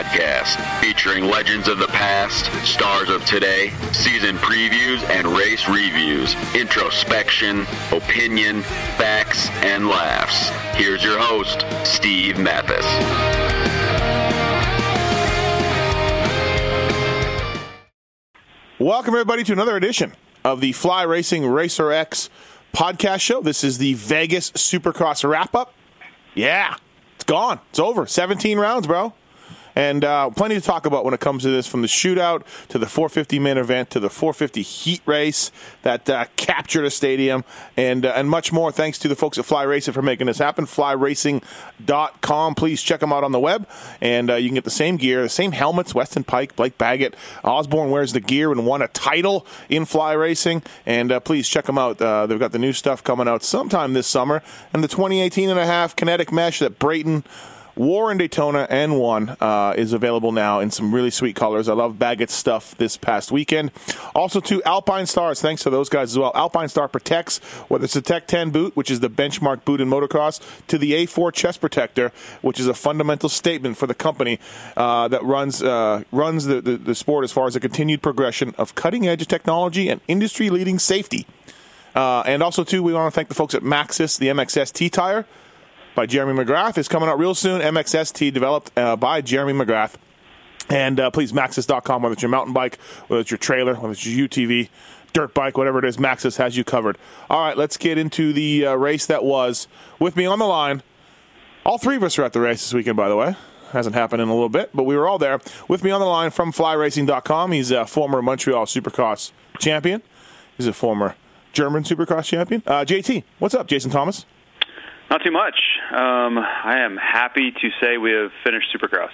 Podcast, featuring legends of the past, stars of today, season previews and race reviews, introspection, opinion, facts, and laughs. Here's your host, Steve Matthes. Welcome, everybody, to another edition of the Fly Racing Racer X podcast show. This is the Vegas Supercross wrap up. Yeah, it's gone. It's over. 17 rounds, bro. And uh, plenty to talk about when it comes to this from the shootout to the 450 main event to the 450 heat race that uh, captured a stadium and, uh, and much more. Thanks to the folks at Fly Racing for making this happen. FlyRacing.com. Please check them out on the web. And uh, you can get the same gear, the same helmets. Weston Peick, Blake Baggett, Osborne wears the gear and won a title in Fly Racing. And uh, please check them out. Uh, they've got the new stuff coming out sometime this summer. And the 2018 and a half kinetic mesh that Brayton War in Daytona and one uh, is available now in some really sweet colors. I love Baggett's stuff this past weekend. Also to Alpinestars, thanks to those guys as well. Alpine Star protects whether it's the Tech 10 boot, which is the benchmark boot in motocross, to the A4 chest protector, which is a fundamental statement for the company uh, that runs uh, runs the, the, the sport as far as a continued progression of cutting edge technology and industry leading safety. Uh, and also, too, we want to thank the folks at Maxxis, the MXST tire by Jeremy McGrath is coming out real soon. MXST developed uh, by Jeremy McGrath. And uh, please, Maxxis.com, whether it's your mountain bike, whether it's your trailer, whether it's your UTV, dirt bike, whatever it is, Maxxis has you covered. All right, let's get into the uh, race that was. With me on the line, all three of us are at the race this weekend, by the way. Hasn't happened in a little bit, but we were all there. With me on the line from flyracing.com, he's a former Montreal Supercross champion. He's a former German Supercross champion. Uh, JT, what's up, Jason Thomas? Not too much. Um, I am happy to say we have finished Supercross.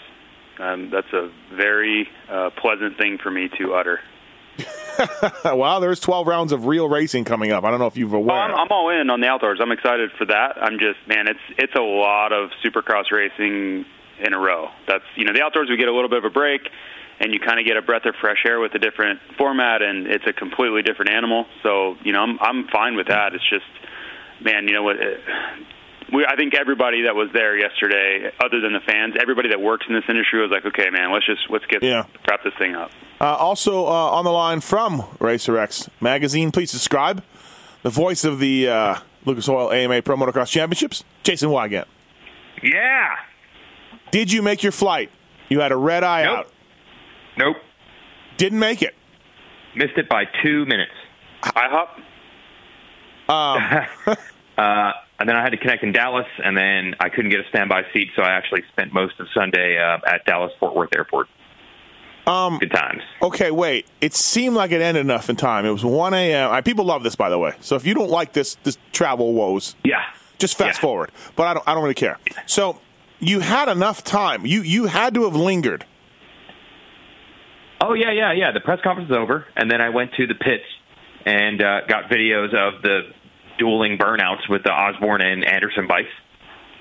Um, that's a very uh, pleasant thing for me to utter. wow, there's 12 rounds of real racing coming up. I don't know if you've aware. I'm, I'm all in on the outdoors. I'm excited for that. I'm just man, it's it's a lot of Supercross racing in a row. That's you know the outdoors we get a little bit of a break, and you kind of get a breath of fresh air with a different format, and it's a completely different animal. So you know I'm I'm fine with that. It's just man, you know what. We, I think everybody that was there yesterday, other than the fans, everybody that works in this industry was like, okay, man, let's just let's get Yeah. wrap this thing up. Uh, also uh, on the line from Racer X magazine, please subscribe. The voice of the uh, Lucas Oil AMA Pro Motocross Championships, Jason Weigandt. Yeah. Did you make your flight? You had a red eye Nope. out. Nope. Didn't make it. Missed it by two minutes. IHOP. Uh, and then I had to connect in Dallas, and then I couldn't get a standby seat, so I actually spent most of Sunday uh, at Dallas Fort Worth Airport. Um, Good times. okay, wait. It seemed like it ended enough in time. It was 1 a.m. I, people love this, by the way. So if you don't like this, this travel woes, Yeah. just fast Yeah. forward. But I don't, I don't really care. So you had enough time. You, you had to have lingered. Oh yeah, yeah, yeah. The press conference is over, and then I went to the pits and uh, got videos of the dueling burnouts with the Osborne and Anderson bikes.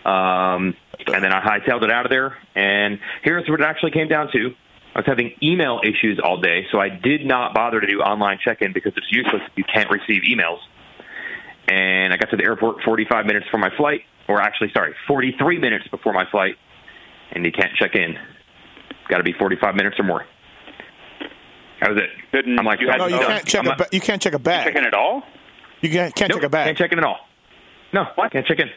Um, and then I hightailed it out of there. And here's what it actually came down to: I was having email issues all day, so I did not bother to do online check-in because it's useless if you can't receive emails. And I got to the airport 45 minutes before my flight, or actually, sorry, 43 minutes before my flight, and you can't check in. Got to be 45 minutes or more. That was it. Couldn't- I'm like, you No, you can't check I'm a not- ba- you can't check a bag. Checking it all? You can't, can't Nope, check a bag. Can't check in at all. No, What? can't check in.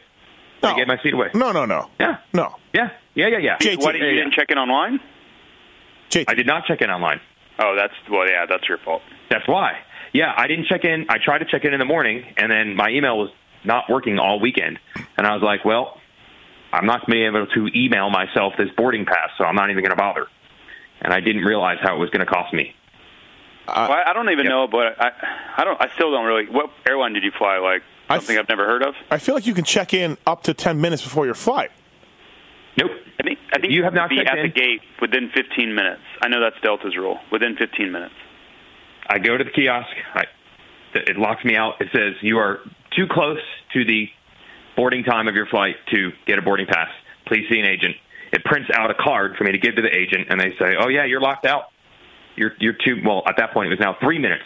no. I gave my seat away. No, no, no. Yeah, No. yeah, yeah, yeah, yeah. JT. What, you Yeah, yeah. didn't check in online? JT. I did not check in online. Oh, that's well, yeah, that's your fault. That's why. Yeah, I didn't check in. I tried to check in in the morning, and then my email was not working all weekend. And I was like, well, I'm not going to be able to email myself this boarding pass, so I'm not even going to bother. And I didn't realize how it was going to cost me. Well, I I don't even Yep. know, but I, I don't. I still don't really. What airline did you fly? Like I something f- I've never heard of. I feel like you can check in up to 10 minutes before your flight. Nope. I think I think You have not be checked at the gate within 15 minutes. I know that's Delta's rule. Within 15 minutes. I go to the kiosk. I, it locks me out. It says you are too close to the boarding time of your flight to get a boarding pass. Please see an agent. It prints out a card for me to give to the agent, and they say, "Oh yeah, you're locked out. You're you're too well." At that point, it was now three minutes.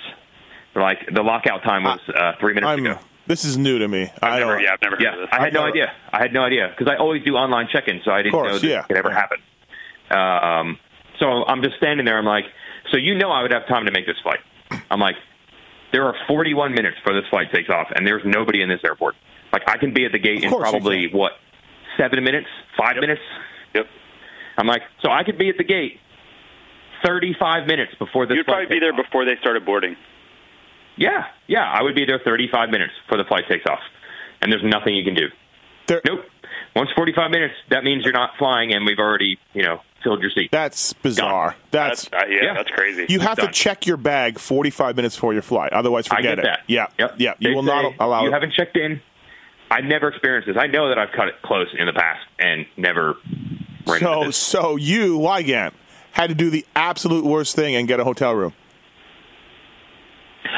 Like the lockout time was uh, three minutes I'm, ago. this is new to me. I Never, don't, yeah, I've never heard Yeah, of this. I had no never- idea. I had no idea because I always do online check-in, so I didn't course, know that yeah. it could ever happen. Um, so I'm just standing there. I'm like, so you know I would have time to make this flight. I'm like, there are 41 minutes before this flight takes off, and there's nobody in this airport. Like I can be at the gate in probably what seven minutes, five minutes. Yep. I'm like, so I could be at the gate 35 minutes before this. You'd flight probably be there off. before they started boarding. Yeah, yeah, I would be there 35 minutes before the flight takes off, and there's nothing you can do. There- Nope. Once 45 minutes, that means you're not flying, and we've already, you know, filled your seat. That's bizarre. That's, That's uh, yeah, yeah. that's crazy. you have to check your bag 45 minutes before your flight. Otherwise, I forget get it. that. Yeah, Yep. yeah. You They will not allow You it. haven't checked in. I've never experienced this. I know that I've cut it close in the past and never So, this. so you, Weigandt, had to do the absolute worst thing and get a hotel room.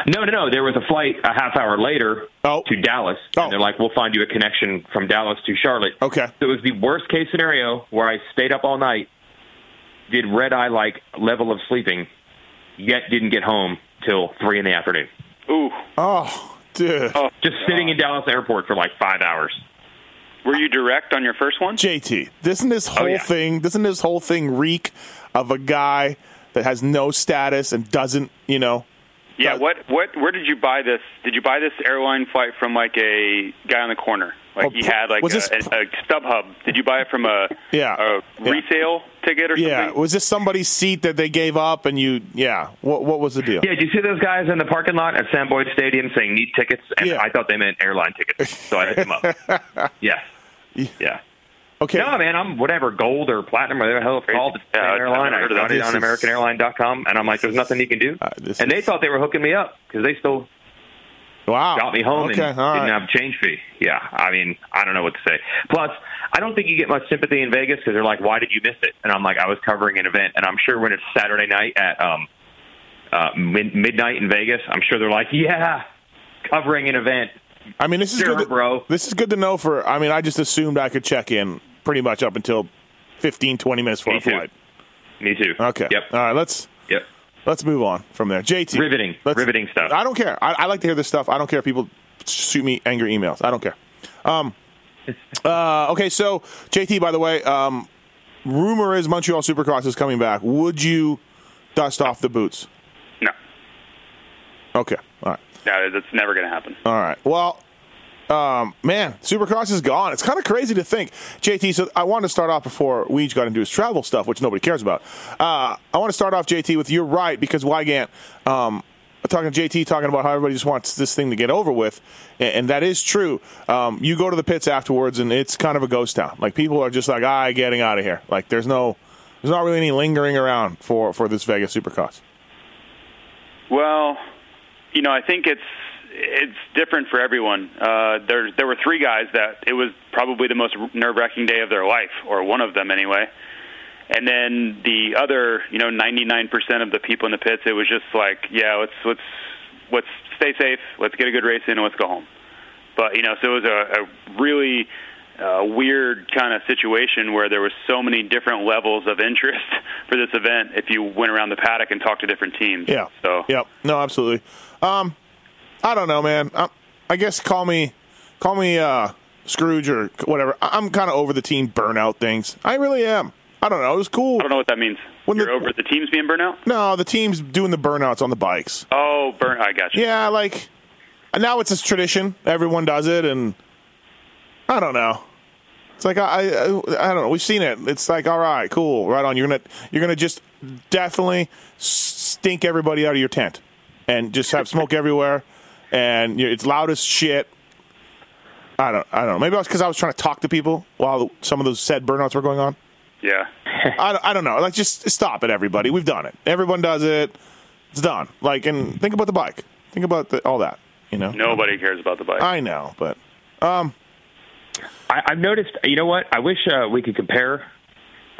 No, no, no. There was a flight a half hour later Oh. to Dallas. Oh. And they're like, we'll find you a connection from Dallas to Charlotte. Okay. So it was the worst case scenario where I stayed up all night, did red eye like level of sleeping, yet didn't get home till three in the afternoon. Ooh, Oh, dude. oh, Just sitting in Dallas airport for like five hours. were you direct on your first one? JT, doesn't this oh, whole Oh, yeah. thing, doesn't this whole thing reek of a guy that has no status and doesn't, you know? Yeah. What? What? Where did you buy this? Did you buy this airline flight from like a guy on the corner? Like Oh, he had like was a, this- a, a StubHub. Did you buy it from a Yeah. a Yeah. resale ticket or something? Yeah, was this somebody's seat that they gave up and you? Yeah, what what was the deal? Yeah, did you see those guys in the parking lot at Sam Boyd Stadium saying need tickets? And Yeah. I thought they meant airline tickets, so I hit them up. yeah, yeah. Okay, No, man, I'm whatever gold or platinum or whatever the hell it's called. It's Yeah, I've airline. I got it on AmericanAirline.com, and I'm like, there's nothing you can do. Uh, and they thought they were hooking me up because they still wow, got me home Okay, and all didn't have a change fee. Yeah, I mean, I don't know what to say. Plus, I don't think you get much sympathy in Vegas because they're like, "Why did you miss it?" And I'm like, "I was covering an event," and I'm sure when it's Saturday night at um, uh, mid- midnight in Vegas, I'm sure they're like, "Yeah, covering an event." I mean, this is Sure, good, to, bro. This is good to know. For I mean, I just assumed I could check in pretty much up until 15, 20 minutes before Me the flight. Me too. Okay, Yep. all right, let's Yep. let's move on from there. JT, Riveting. Riveting stuff. I don't care. I, I like to hear this stuff. I don't care if people shoot me angry emails. I don't care. Um, uh, okay, so JT, by the way, um, rumor is Montreal Supercross is coming back. Would you dust off the boots? No, Okay, all right. no, that's never going to happen. All right. Well, um, man, Supercross is gone. It's kind of crazy to think, JT. So I want to start off before we got into his travel stuff, which nobody cares about. Uh, I want to start off, JT, with you're right because Weigandt, um, talking to JT, talking about how everybody just wants this thing to get over with, and, and that is true. Um, you go to the pits afterwards, and it's kind of a ghost town. Like people are just like, I ah, getting out of here. Like there's no, there's not really any lingering around for for this Vegas Supercross. Well, you know, I think it's it's different for everyone. Uh, there there were three guys that it was probably the most nerve wracking day of their life, or one of them anyway. And then the other, you know, 99% of the people in the pits, it was just like, yeah, let's let's let's stay safe, let's get a good race in, and let's go home. But you know, so it was a, a really uh, weird kind of situation where there was so many different levels of interest for this event. If you went around the paddock and talked to different teams, Yeah. So Yep. No, absolutely. Um, I don't know, man. I, I guess call me, call me uh, Scrooge or whatever. I- I'm kind of over the team burnout things. I really am. I don't know. It was cool. I don't know what that means. When You're the- over the teams being burnt out? No, the team's doing the burnouts on the bikes. Oh, burn! I got you. Yeah, like now it's a tradition. Everyone does it, and I don't know. It's like I, I, I don't know. We've seen it. It's like all right, cool, right on. You're gonna you're gonna just definitely stink everybody out of your tent, and just have smoke everywhere, and you it's loud as shit. I don't. I don't know. Maybe it was because I was trying to talk to people while some of those said burnouts were going on. Yeah. I, don't- I don't know. Like, just stop it, everybody. We've done it. Everyone does it. It's done. Like, and think about the bike. Think about the, all that. You know. Nobody cares about the bike. I know, but I, I've noticed. You know what? I wish uh, we could compare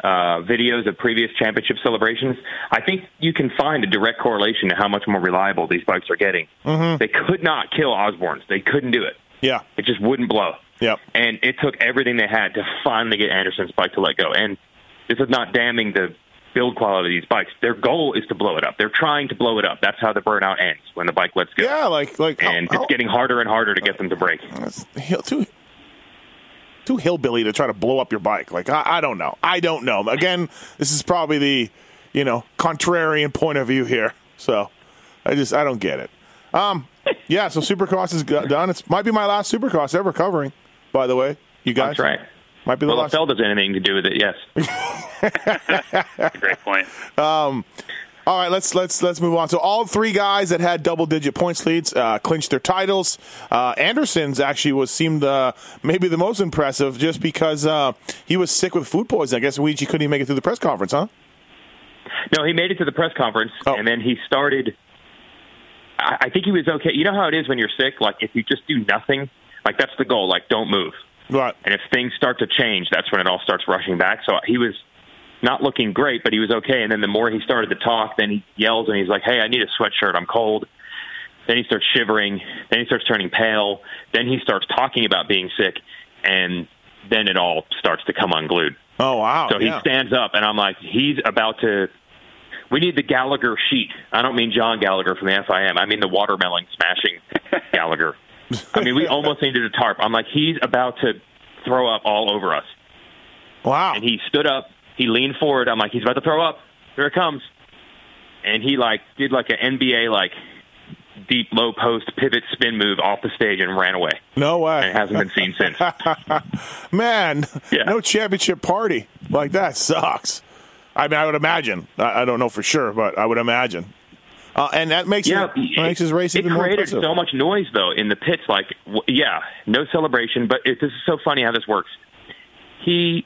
uh, videos of previous championship celebrations. I think you can find a direct correlation to how much more reliable these bikes are getting. Mm-hmm. They could not kill Osborne's. They couldn't do it. yeah, It just wouldn't blow. Yep. And it took everything they had to finally get Anderson's bike to let go. And this is not damning the build quality of these bikes. Their goal is to blow it up. They're trying to blow it up. That's how the burnout ends when the bike lets go. yeah. Like, like, And how- it's getting harder and harder to get them to break. That's too too hillbilly to try to blow up your bike. Like I, I don't know. I don't know. Again, this is probably the you know contrarian point of view here. So I just I don't get it. Um, yeah. So Supercross is done. It's might be my last Supercross ever covering. By the way, you guys. That's right. Might be the Well, last. if Feld has anything to do with it, yes. Great point. All right, let's let's let's move on. So all three guys that had double digit points leads uh, clinched their titles. Uh, Anderson's actually was seemed uh, maybe the most impressive just because uh, he was sick with food poisoning. I guess Luigi couldn't even make it through the press conference, huh? No, he made it to the press conference, Oh. and then he started. I, I think he was okay. You know how it is when you're sick? Like, if you just do nothing, like, that's the goal. Like, don't move. Right. And if things start to change, that's when it all starts rushing back. So he was not looking great, but he was okay. And then the more he started to talk, then he yells and he's like, "Hey, I need a sweatshirt. I'm cold." Then he starts shivering. Then he starts turning pale. Then he starts talking about being sick, and then it all starts to come unglued. Oh wow. So he yeah. stands up, and I'm like, he's about to. We need the Gallagher sheet. I don't mean John Gallagher from the FIM. I mean the watermelon smashing Gallagher. I mean, we almost needed a tarp. I'm like, he's about to throw up all over us. Wow. And he stood up. He leaned forward. I'm like, he's about to throw up. Here it comes. And he like did like an NBA like deep low post pivot spin move off the stage and ran away. no way. And it hasn't been seen since. Man, Yeah. no championship party like that sucks. I mean, I would imagine. I, I don't know for sure, but I would imagine. Uh, and that makes Yeah, it, makes his race it even more It created so much noise though in the pits. Like, w- yeah, no celebration. But it, this is so funny how this works. He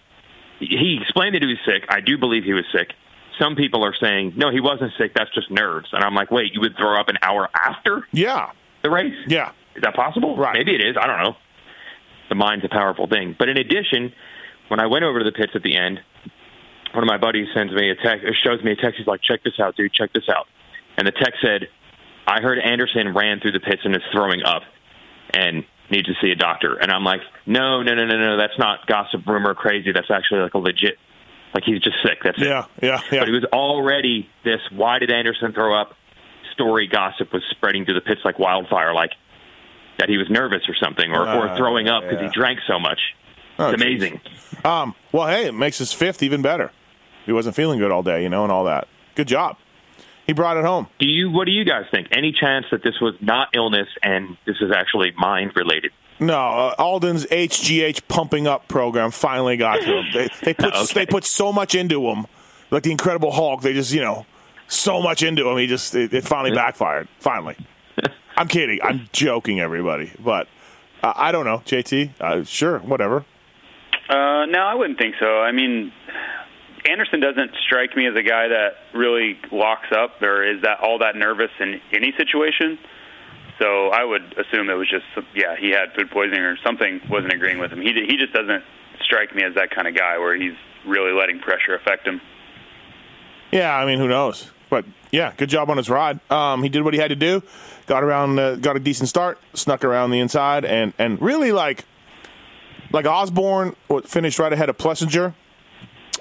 he explained that he was sick. I do believe he was sick. Some people are saying no, he wasn't sick. That's just nerves. And I'm like, wait, you would throw up an hour after yeah, the race? yeah. Is that possible? Right. Maybe it is. I don't know. The mind's a powerful thing. But in addition, when I went over to the pits at the end, one of my buddies sends me a text, or shows me a text. He's like, "Check this out, dude. Check this out." And the text said, "I heard Anderson ran through the pits and is throwing up, and needs to see a doctor." And I'm like, "No, no, no, no, no. That's not gossip, rumor, crazy. That's actually like a legit. Like he's just sick. That's it." Yeah, yeah, yeah. But it was already this why did Anderson throw up story gossip was spreading through the pits like wildfire, like that he was nervous or something, or, Uh, or throwing up because yeah. he drank so much. Oh, it's amazing. Um, well, hey, it makes his fifth even better. He wasn't feeling good all day, you know, and all that. Good job. He brought it home. Do you? What do you guys think? Any chance that this was not illness and this is actually mind related? No, uh, Aldon's HGH pumping up program finally got to him. They, they put Okay. they put so much into him, like the Incredible Hulk. They just you know so much into him. He just it, it finally backfired. Finally, I'm kidding. I'm joking, everybody. But uh, I don't know, JT. Uh, sure, whatever. Uh, no, I wouldn't think so. I mean, Anderson doesn't strike me as a guy that really locks up or is that all that nervous in any situation. So I would assume it was just yeah he had food poisoning or something wasn't agreeing with him. He he just doesn't strike me as that kind of guy where he's really letting pressure affect him. Yeah, I mean, who knows? But yeah, good job on his ride. Um, he did what he had to do. Got around, uh, got a decent start. Snuck around the inside, and and really like like Osborne finished right ahead of Plessinger.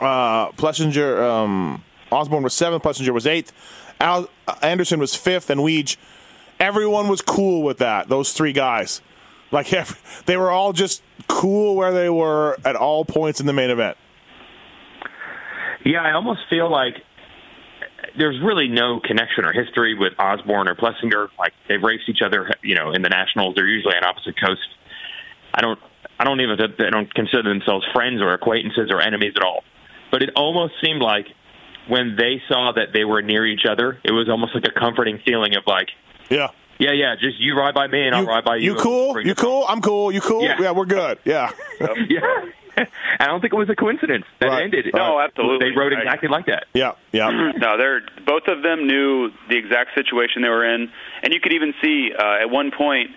Uh, Plessinger, um, Osborne was seventh. Plessinger was eighth. Al, uh, Anderson was fifth, and Weege. Everyone was cool with that. Those three guys, like every, they were all just cool where they were at all points in the main event. Yeah, I almost feel like there's really no connection or history with Osborne or Plessinger. Like they've raced each other, you know, in the nationals. They're usually on opposite coasts. I don't, I don't even, they don't consider themselves friends or acquaintances or enemies at all. But it almost seemed like when they saw that they were near each other, it was almost like a comforting feeling of like, Yeah, Yeah, yeah. Just you ride by me, and I'll ride by you. You cool? You it home. cool? I'm cool. You cool? Yeah. we're good. Yeah. Yeah. I don't think it was a coincidence that Right. ended. No, absolutely. They wrote I- exactly like that. yeah. Yeah. no, they're both of them knew the exact situation they were in, and you could even see uh, at one point,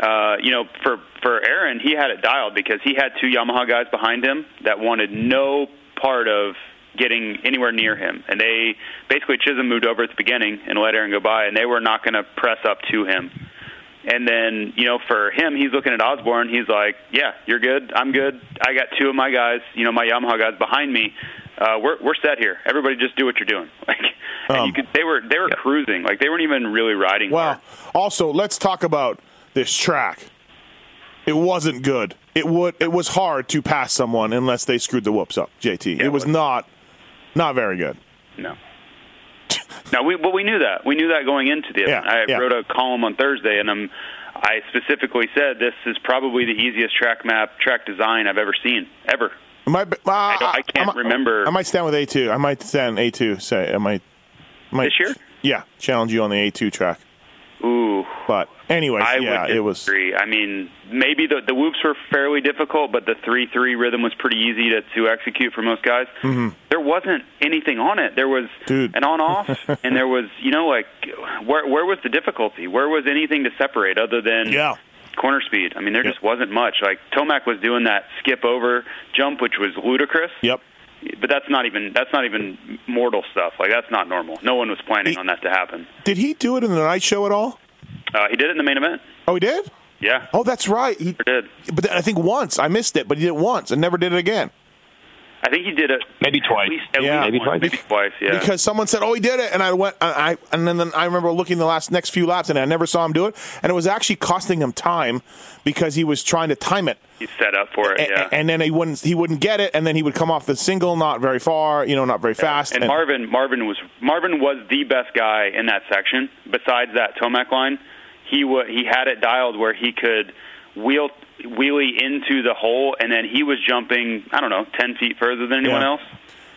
uh, you know, for for Aaron, he had it dialed because he had two Yamaha guys behind him that wanted no part of getting anywhere near him, and they basically Chisholm moved over at the beginning and let Aaron go by, and they were not going to press up to him. And then, you know, for him, he's looking at Osborne. He's like, "Yeah, you're good. I'm good. I got two of my guys, you know, my Yamaha guys behind me. Uh, we're we're set here. Everybody, just do what you're doing." Like, and Um, you could, they were they were cruising. Like they weren't even really riding. Well, hard. also let's talk about this track. It wasn't good. It would. It was hard to pass someone unless they screwed the whoops up. JT. Yeah, it was it was. not, not very good. No. No, we but we knew that. We knew that going into the event. Yeah, I yeah. wrote a column on Thursday, and I'm, I specifically said this is probably the easiest track map, track design I've ever seen, ever. I, uh, I, I can't might- remember- I might stand with A two. I might stand A two. Say I might. might This year? Yeah, challenge you on the A two track. Ooh, But anyway, I yeah, it was. I mean, maybe the the whoops were fairly difficult, but the three three rhythm was pretty easy to to execute for most guys. Mm-hmm. There wasn't anything on it. There was Dude. an on off, and there was you know like where where was the difficulty? Where was anything to separate other than Yeah. corner speed? I mean, there Yep. just wasn't much. Like Tomac was doing that skip over jump, which was ludicrous. Yep. But that's not even that's not even mortal stuff. Like that's not normal. No one was planning He- on that to happen. Did he do it in the night show at all? Uh, he did it in the main event. Oh, he did. Yeah, Oh, that's right. He sure did. But I think once I missed it, but he did it once and never did it again. I think he did it Maybe twice. At least, at Yeah. least Maybe twice. Maybe twice. Yeah. Because someone said, "Oh, he did it," and I went, I, I and then, then I remember looking the last next few laps, and I never saw him do it, and it was actually costing him time because he was trying to time it, He set up for it. A- Yeah. and then he wouldn't he wouldn't get it, and then he would come off the single not very far, you know, not very fast, and Marvin Marvin was Marvin was the best guy in that section. Besides that Tomac line, he wa he had it dialed where he could wheel wheelie into the hole, and then he was jumping. I don't know, ten feet further than anyone Yeah. else.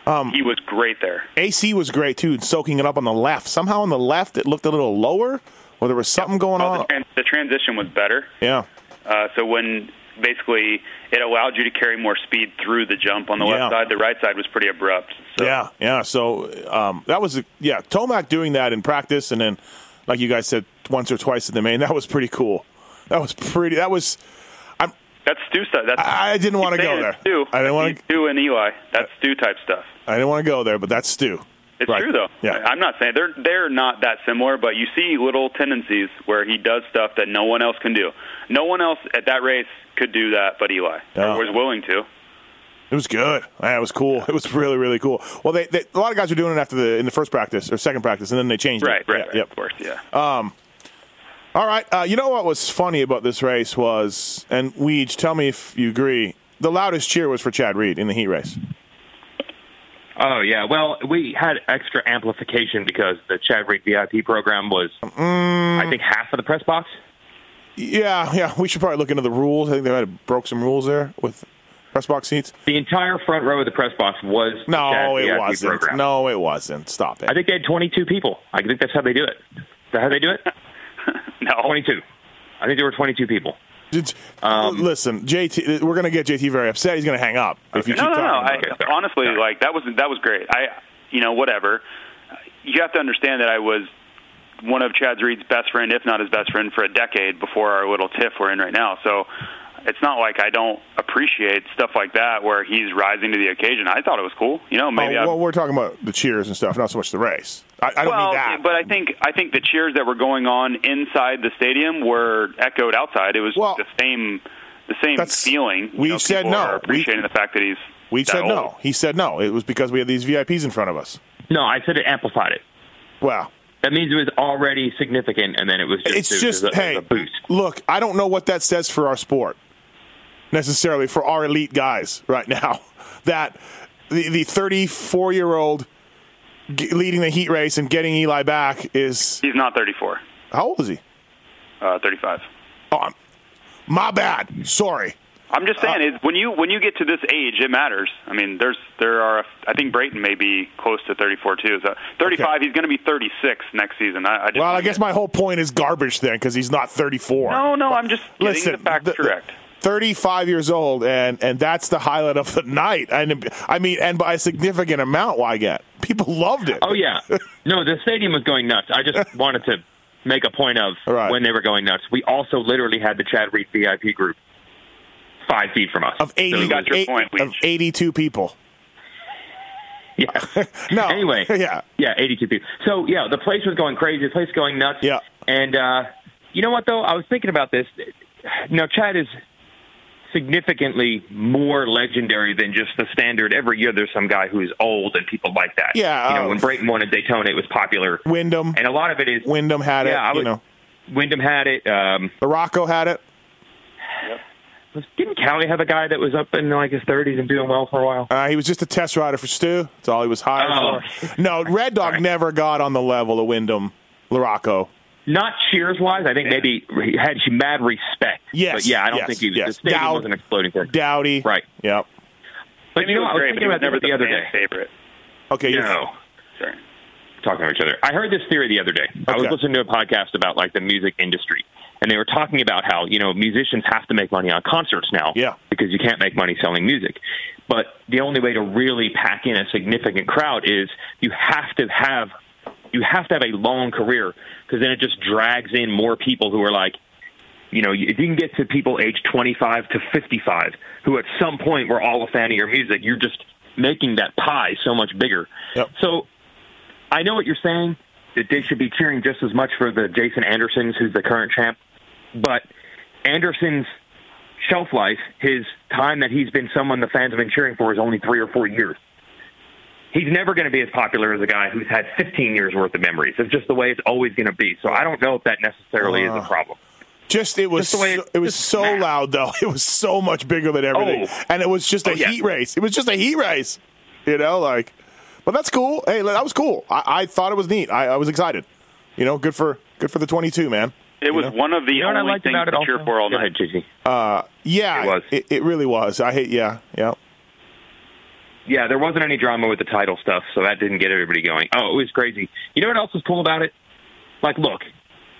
Um, he was great there. AC was great too, soaking it up on the left. Somehow on the left it looked a little lower, or there was something going Oh, on. the, trans- the transition was better. Yeah, Uh, so when basically it allowed you to carry more speed through the jump on the Yeah. left side, the right side was pretty abrupt. So, yeah, yeah. So um, that was yeah, Tomac doing that in practice, and then like you guys said, once or twice in the main. That was pretty cool. That was pretty. That was. That's Stu stuff. That's I didn't want to go there. Stu. I didn't want to. Stu and Eli. That's Stu type stuff. I didn't want to go there, but that's Stu. It's Right. true though. Yeah. I'm not saying they're they're not that similar, but you see little tendencies where he does stuff that no one else can do. No one else at that race could do that, but Eli or was willing to. It was good. Yeah, it was cool. It was really, really cool. Well, they, they a lot of guys were doing it after the in the first practice or second practice, and then they changed Right, it. right, Yeah, right. yep. Of course, yeah. Um, All right. Uh, you know what was funny about this race was, and Weege, tell me if you agree. The loudest cheer was for Chad Reed in the heat race. Oh yeah, well we had extra amplification because the Chad Reed VIP program was, Mm. I think, half of the press box. Yeah, yeah. We should probably look into the rules. I think they might have broke some rules there with press box seats. The entire front row of the press box was No, it VIP wasn't. program. No, it wasn't. Stop it. I think they had 22 people. I think that's how they do it. Is that how they do it? No, 22. I think there were 22 people. Did- Um, listen, JT, we're gonna get JT very upset. He's gonna hang up if you no, keep no, no. talking. I, about. Okay, honestly, Sorry. like that was that was great. I, you know, whatever. You have to understand that I was one of Chad Reed's best friend, if not his best friend, for a decade before our little tiff we're in right now. So it's not like I don't appreciate stuff like that where he's rising to the occasion. I thought it was cool. You know, maybe oh, I well, we're talking about the cheers and stuff, not so much the race. I, I don't well, mean that. but I think I think the cheers that were going on inside the stadium were echoed outside. It was Well, the same the same that's- feeling. You we know, said no. Are We- appreciating the fact that he's we that said old. no. He said no. It was because we had these VIPs in front of us. No, I said it amplified it. Wow. That means it was already significant, and then it was just, it's it was just a, hey, a boost. look, I don't know what that says for our sport necessarily for our elite guys right now. That the the 34 year old leading the heat race and getting Eli back is He's not 34, how old is he? uh, 35. Oh, I'm- my bad. Sorry. I'm just saying, it, when you when you get to this age, it matters. I mean, there's there are. I think Brayton may be close to 34 too. So 35, Okay. he's going to be 36 next season. I, I Well, I guess get- my whole point is garbage then because he's not 34. No, no, I'm just getting Listen, the facts the- correct. 35 years old, and and that's the highlight of the night. And I mean, and by a significant amount, why get people loved it. Oh yeah, no, the stadium was going nuts. I just wanted to make a point of Right. when they were going nuts. We also literally had the Chad Reed VIP group five feet from us. of 80, you got your eight- point, of 82 people. Yeah. No. Anyway, yeah. yeah, 82 people. So yeah, the place was going crazy. The place was going nuts. Yeah. And uh, you know what though? I was thinking about this. You Now Chad is significantly more legendary than just the standard. Every year there's some guy who's old and people like that. Yeah, You know, uh, when Brayton won at Daytona, it was popular. Windham, And a lot of it is Windham had Yeah, I it. You know, Windham had it. Um, the Rocco had it. was, didn't Callie have a guy that was up in like his 30s and doing well for a while? Uh, he was just a test rider for Stu. That's all he was hired Oh. for. No, Red Dog Sorry. never got on the level of Windham, LaRocco. Not cheers wise. I think maybe he had she mad respect. Yes, But yeah, I don't yes, think he was. yes. The stadium Dowd- wasn't exploding for. Dowdy. Right. Yep. But you know, He what? I was great, thinking about never this the other fan day. favorite. Okay. you're- No. Sorry. talking to each other. I heard this theory the other day. I was listening to a podcast about like the music industry, and they were talking about how you know musicians have to make money on concerts now, Yeah. because you can't make money selling music. But the only way to really pack in a significant crowd is you have to have you have to have a long career because then it just drags in more people who are like. You know, you, if you can get to people age 25 to 55 who at some point were all a fan of your music, you're just making that pie so much bigger. Yep. So I know what you're saying that they should be cheering just as much for the Jason Andersons, who's the current champ, but Anderson's shelf life, his time that he's been someone the fans have been cheering for, is only three or four years. He's never going to be as popular as a guy who's had 15 years worth of memories. It's just the way it's always going to be. So I don't know if that necessarily is a problem. Just it was Just the way so, it- it was so snap. loud though. It was so much bigger than everything, Oh. and it was just a Oh, yeah. heat race. It was just a heat race. You know, like, but that's cool. Hey, that was cool. I, I thought it was neat. I, I was excited. You know, good for good for the twenty two man. It was know? one of the You know only things about to cheer for all Go night. ahead, JC. Uh, yeah, It was. It, it really was. I hate. Yeah, yeah. Yeah, there wasn't any drama with the title stuff, so that didn't get everybody going. Oh, it was crazy. You know what else was cool about it? Like, look,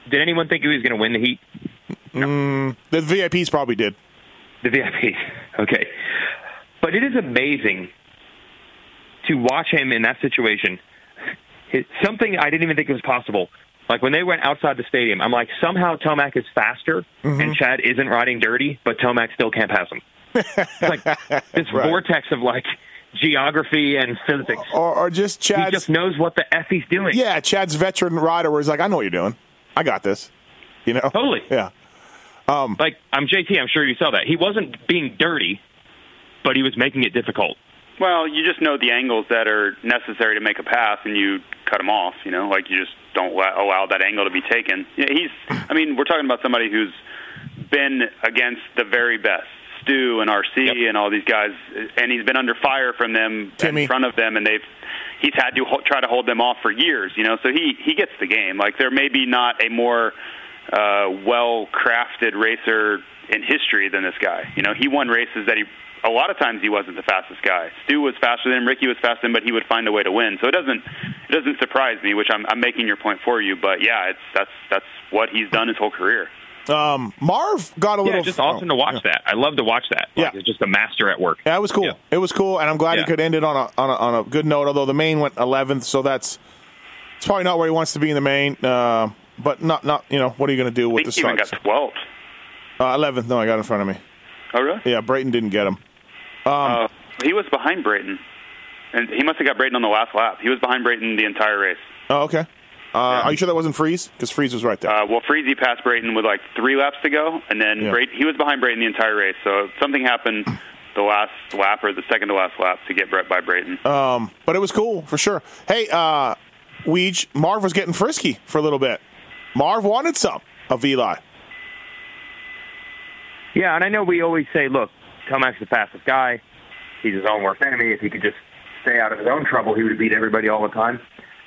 did anyone think he was going to win the heat? Mm, the VIPs probably did. The VIPs. Okay. But it is amazing to watch him in that situation. It's something I didn't even think was possible. Like when they went outside the stadium, I'm like, somehow Tomac is faster mm-hmm. and Chad isn't riding dirty, but Tomac still can't pass him. it's like this Right. vortex of like geography and physics. Or, or just Chad He just knows what the F he's doing. yeah, Chad's veteran rider, where he's like, I know what you're doing. I got this. You know. Totally. Yeah. Um, Like I'm JT, I'm sure you saw that. He wasn't being dirty, but he was making it difficult. Well, you just know the angles that are necessary to make a pass, and you cut them off. You know, like you just don't allow allow that angle to be taken. Yeah, he's. I mean, we're talking about somebody who's been against the very best, Stu and RC Yep. and all these guys, and he's been under fire from them Timmy. in front of them, and they've. He's had to ho- try to hold them off for years, you know. So he he gets the game. Like there may be not a more uh, well crafted racer in history than this guy. You know, he won races that he a lot of times he wasn't the fastest guy. Stu was faster than him, Ricky was faster than him, but he would find a way to win. So it doesn't it doesn't surprise me, which I'm I'm making your point for you. But yeah, it's that's that's what he's done his whole career. Um, Marv got a Yeah, little. just awesome to watch that. I love to watch that. Like, Yeah. it's just a master at work. Yeah, it was cool. Yeah. It was cool, and I'm glad he could end it on a, on a on a good note. Although the main went 11th, so that's it's probably not where he wants to be in the main. Uh, but not not you know what are you going to do with think the he even got 12th. Uh, 11th. No, I got in front of me. Oh really? Yeah, Brayton didn't get him. Uh, he was behind Brayton, and he must have got Brayton on the last lap. He was behind Brayton the entire race. Oh, okay. Uh, Are you sure that wasn't Freeze? Because Freeze was right there. Uh, well, he passed Brayton with like three laps to go, and then Yeah. Brayton, he was behind Brayton the entire race. So something happened the last lap or the second to last lap to get Brett by Brayton. um, but it was cool for sure. Hey, uh, Weege, Marv was getting frisky for a little bit. Marv wanted some of Eli. Yeah, and I know we always say, look, Tomac's the fastest guy. He's his own worst enemy. If he could just stay out of his own trouble, he would beat everybody all the time.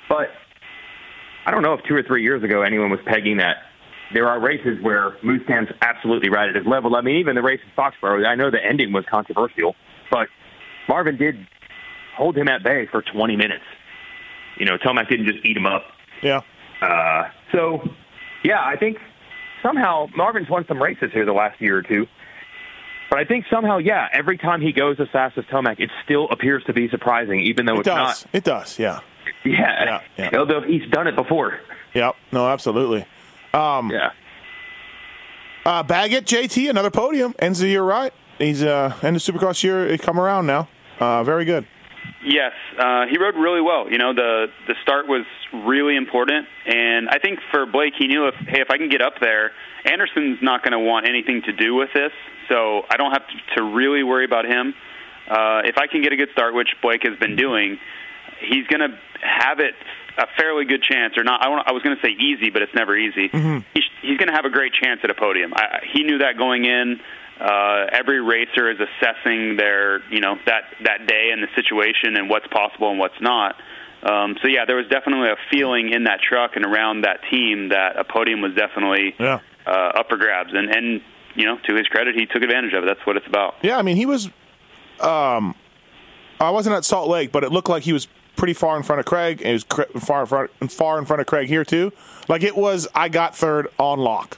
But I don't know if two or three years ago anyone was pegging that there are races where Musquin's absolutely right at his level. I mean, even the race in Foxborough, I know the ending was controversial, but Marvin did hold him at bay for 20 minutes. You know, Tomac didn't just eat him up. Yeah. Uh, so, yeah, I think somehow Marvin's won some races here the last year or two. But I think somehow, yeah, every time he goes as fast as Tomac, it still appears to be surprising, even though It it's does. not. It does. Yeah. Yeah, Yeah, yeah. although he's done it before. Yep. No, absolutely. Um, Yeah. Uh, Baggett, JT, another podium. Ends the year right. He's uh, end of Supercross year. It come around now. Uh, very good. Yes, uh, he rode really well. You know, the the start was really important, and I think for Blake, he knew if hey, if I can get up there, Anderson's not going to want anything to do with this, so I don't have to, to really worry about him. Uh, if I can get a good start, which Blake has been doing, he's going to have it a fairly good chance, or not. I, I was going to say easy, but it's never easy. He's, he's going to have a great chance at a podium. I, I- he knew that going in. Uh, every racer is assessing their, you know, that that day and the situation and what's possible and what's not. Um, so yeah, there was definitely a feeling in that truck and around that team that a podium was definitely Yeah. uh, up for grabs. And and you know, to his credit, he took advantage of it. That's what it's about. Yeah, I mean, he was. Um, I wasn't at Salt Lake, but it looked like he was pretty far in front of Craig. He was cr- far in front, far in front of Craig here too. Like it was, I got third on lock.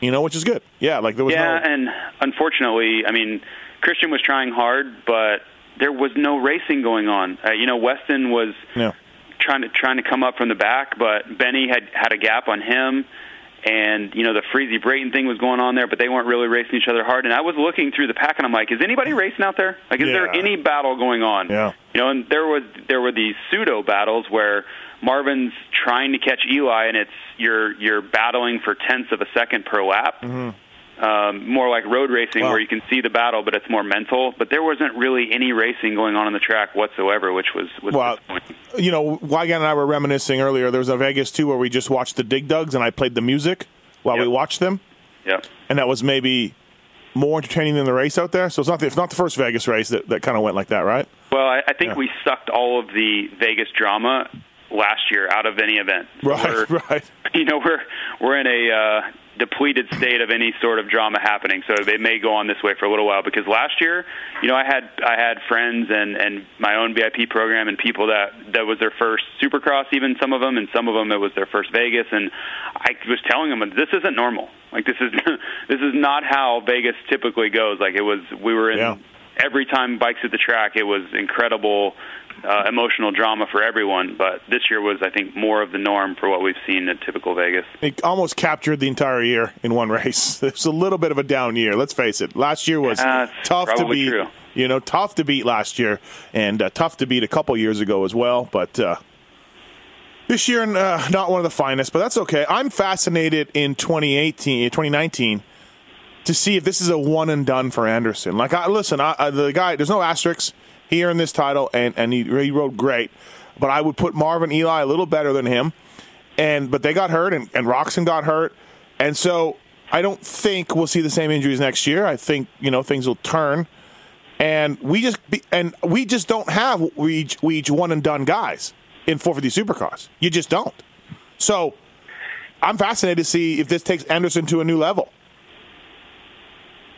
You know, which is good. Yeah, like there was Yeah, no. and unfortunately, I mean, Christian was trying hard, but there was no racing going on. Uh, you know, Weston was Yeah. trying to trying to come up from the back, but Benny had had a gap on him, and you know the Freezy Brayton thing was going on there, but they weren't really racing each other hard. And I was looking through the pack, and I'm like, is anybody racing out there? Like, is there any battle going on? Yeah. You know, and there was there were these pseudo battles where Marvin's trying to catch Eli, and it's you're you're battling for tenths of a second per lap. Mm-hmm. Um, more like road racing, Well- where you can see the battle, but it's more mental. But there wasn't really any racing going on on the track whatsoever, which was was Well, you know, Weigandt and I were reminiscing earlier. There was a Vegas too where we just watched the Dig Dugs, and I played the music while we watched them, Yeah. and that was maybe more entertaining than the race out there. So it's not the, it's not the first Vegas race that, that kind of went like that, right? Well, I, I think Yeah. we sucked all of the Vegas drama last year out of any event. Right, we're- right. You know, we're we're in a uh, depleted state of any sort of drama happening. So it may go on this way for a little while because last year, you know, I had I had friends and and my own VIP program and people that that was their first Supercross, even some of them, and some of them it was their first Vegas, and I was telling them this isn't normal. Like this is this is not how Vegas typically goes. Like it was, we were in Yeah. every time bikes at the track, it was incredible uh, emotional drama for everyone. But this year was, I think, more of the norm for what we've seen at typical Vegas. It almost captured the entire year in one race. It's a little bit of a down year. Let's face it. Last year was tough to beat. true. You know, tough to beat last year, and uh, tough to beat a couple years ago as well. But uh, this year, uh, not one of the finest. But that's okay. I'm fascinated in 2018, 2019 to see if this is a one and done for Anderson. Like, I, listen, I, I, the guy, there's no asterisks. He earned this title, and and he, he rode great. But I would put Marvin Eli a little better than him. And but they got hurt, and, and Roczen got hurt, and so I don't think we'll see the same injuries next year. I think you know things will turn, and we just be, and we just don't have we each, we each one and done guys in 450 Supercross. You just don't. So I'm fascinated to see if this takes Anderson to a new level.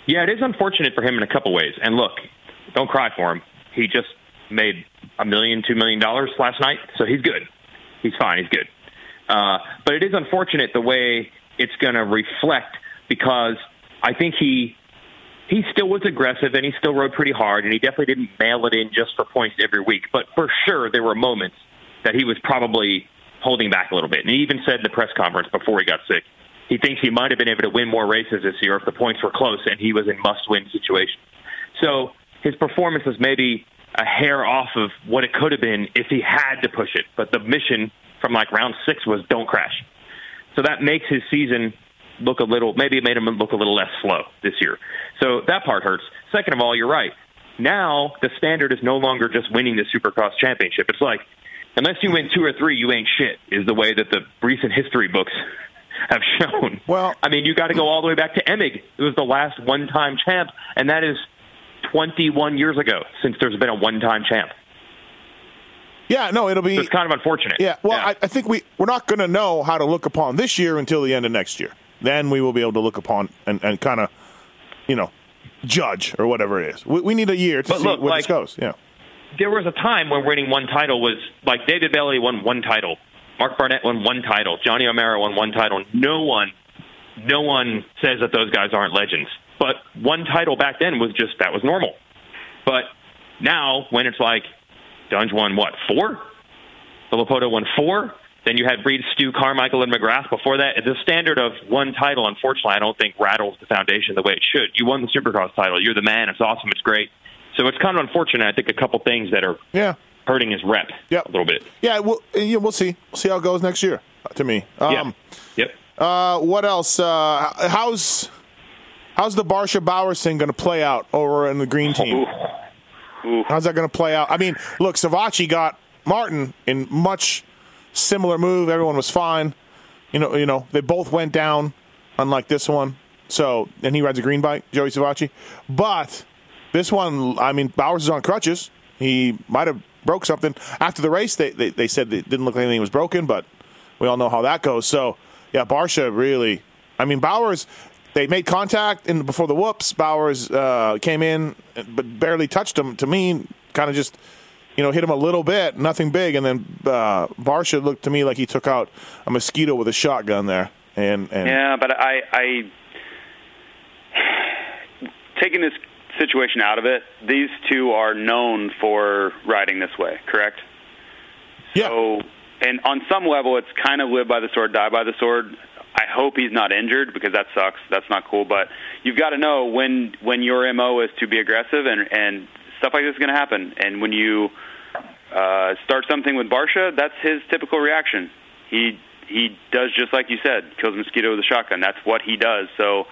Yeah, it is unfortunate for him in a couple ways. And look, don't cry for him. He just made a million, two million dollars last night, so he's good. He's fine. He's good. Uh, but it is unfortunate the way it's going to reflect because I think he he still was aggressive and he still rode pretty hard and he definitely didn't mail it in just for points every week. But for sure, there were moments that he was probably holding back a little bit. And he even said in the press conference before he got sick, he thinks he might have been able to win more races this year if the points were close and he was in must-win situations. So his performance was maybe a hair off of what it could have been if he had to push it. But the mission from like round six was don't crash. So that makes his season look a little, maybe it made him look a little less slow this year. So that part hurts. Second of all, you're right. Now the standard is no longer just winning the Supercross championship. It's like, unless you win two or three, you ain't shit, is the way that the recent history books have shown. Well- I mean, you got to go all the way back to Emig. It was the last one-time champ, and that is 21 years ago since there's been a one-time champ. Yeah, no, it'll be. So it's kind of unfortunate. Yeah, well, I, I think we we're not going to know how to look upon this year until the end of next year. then we will be able to look upon and, and kind of, you know, judge or whatever it is. We, we need a year to But see look, where like- this goes. Yeah. there was a time when winning one title was like David Bailey won one title, Mark Barnett won one title, Johnny O'Mara won one title. No one, no one says that those guys aren't legends. But one title back then was just that was normal. But now when it's like Dunge won what four, Villopoto won four. Then you had Reed, Stu, Carmichael, and McGrath before that. The standard of one title, unfortunately, I don't think rattles the foundation the way it should. You won the Supercross title. You're the man. It's awesome. It's great. So it's kind of unfortunate. I think a couple things that are Yeah. hurting his rep Yep. a little bit. Yeah. We'll, yeah, we'll see. We'll see how it goes next year uh, to me. Um, yeah. Yep. Uh, what else? Uh, how's how's the Barcia Bowers thing going to play out over in the green team? How's that going to play out? I mean, look, Savatgy got Martin in much similar move. Everyone was fine. You know, you know, they both went down, unlike this one. So, and he rides a green bike, Joey Savatgy. But this one, I mean, Bowers is on crutches. He might have broke something after the race. They they, they said it didn't look like anything was broken, but we all know how that goes. So, yeah, Barcia really. I mean, Bowers. They made contact in before the whoops. Bowers uh, came in, but barely touched him. To me, kind of just you know hit him a little bit, nothing big, and then uh, Barcia looked to me like he took out a mosquito with a shotgun there. And and Yeah, but I, I taking this situation out of it, these two are known for riding this way, correct? yeah, So, and on some level, it's kind of live by the sword, die by the sword. I hope he's not injured because that sucks. That's not cool. But you've got to know when when your mo is to be aggressive, and and stuff like this is going to happen. And when you uh, start something with Barcia, that's his typical reaction. He he does just like you said, kills a mosquito with a shotgun. That's what he does. So.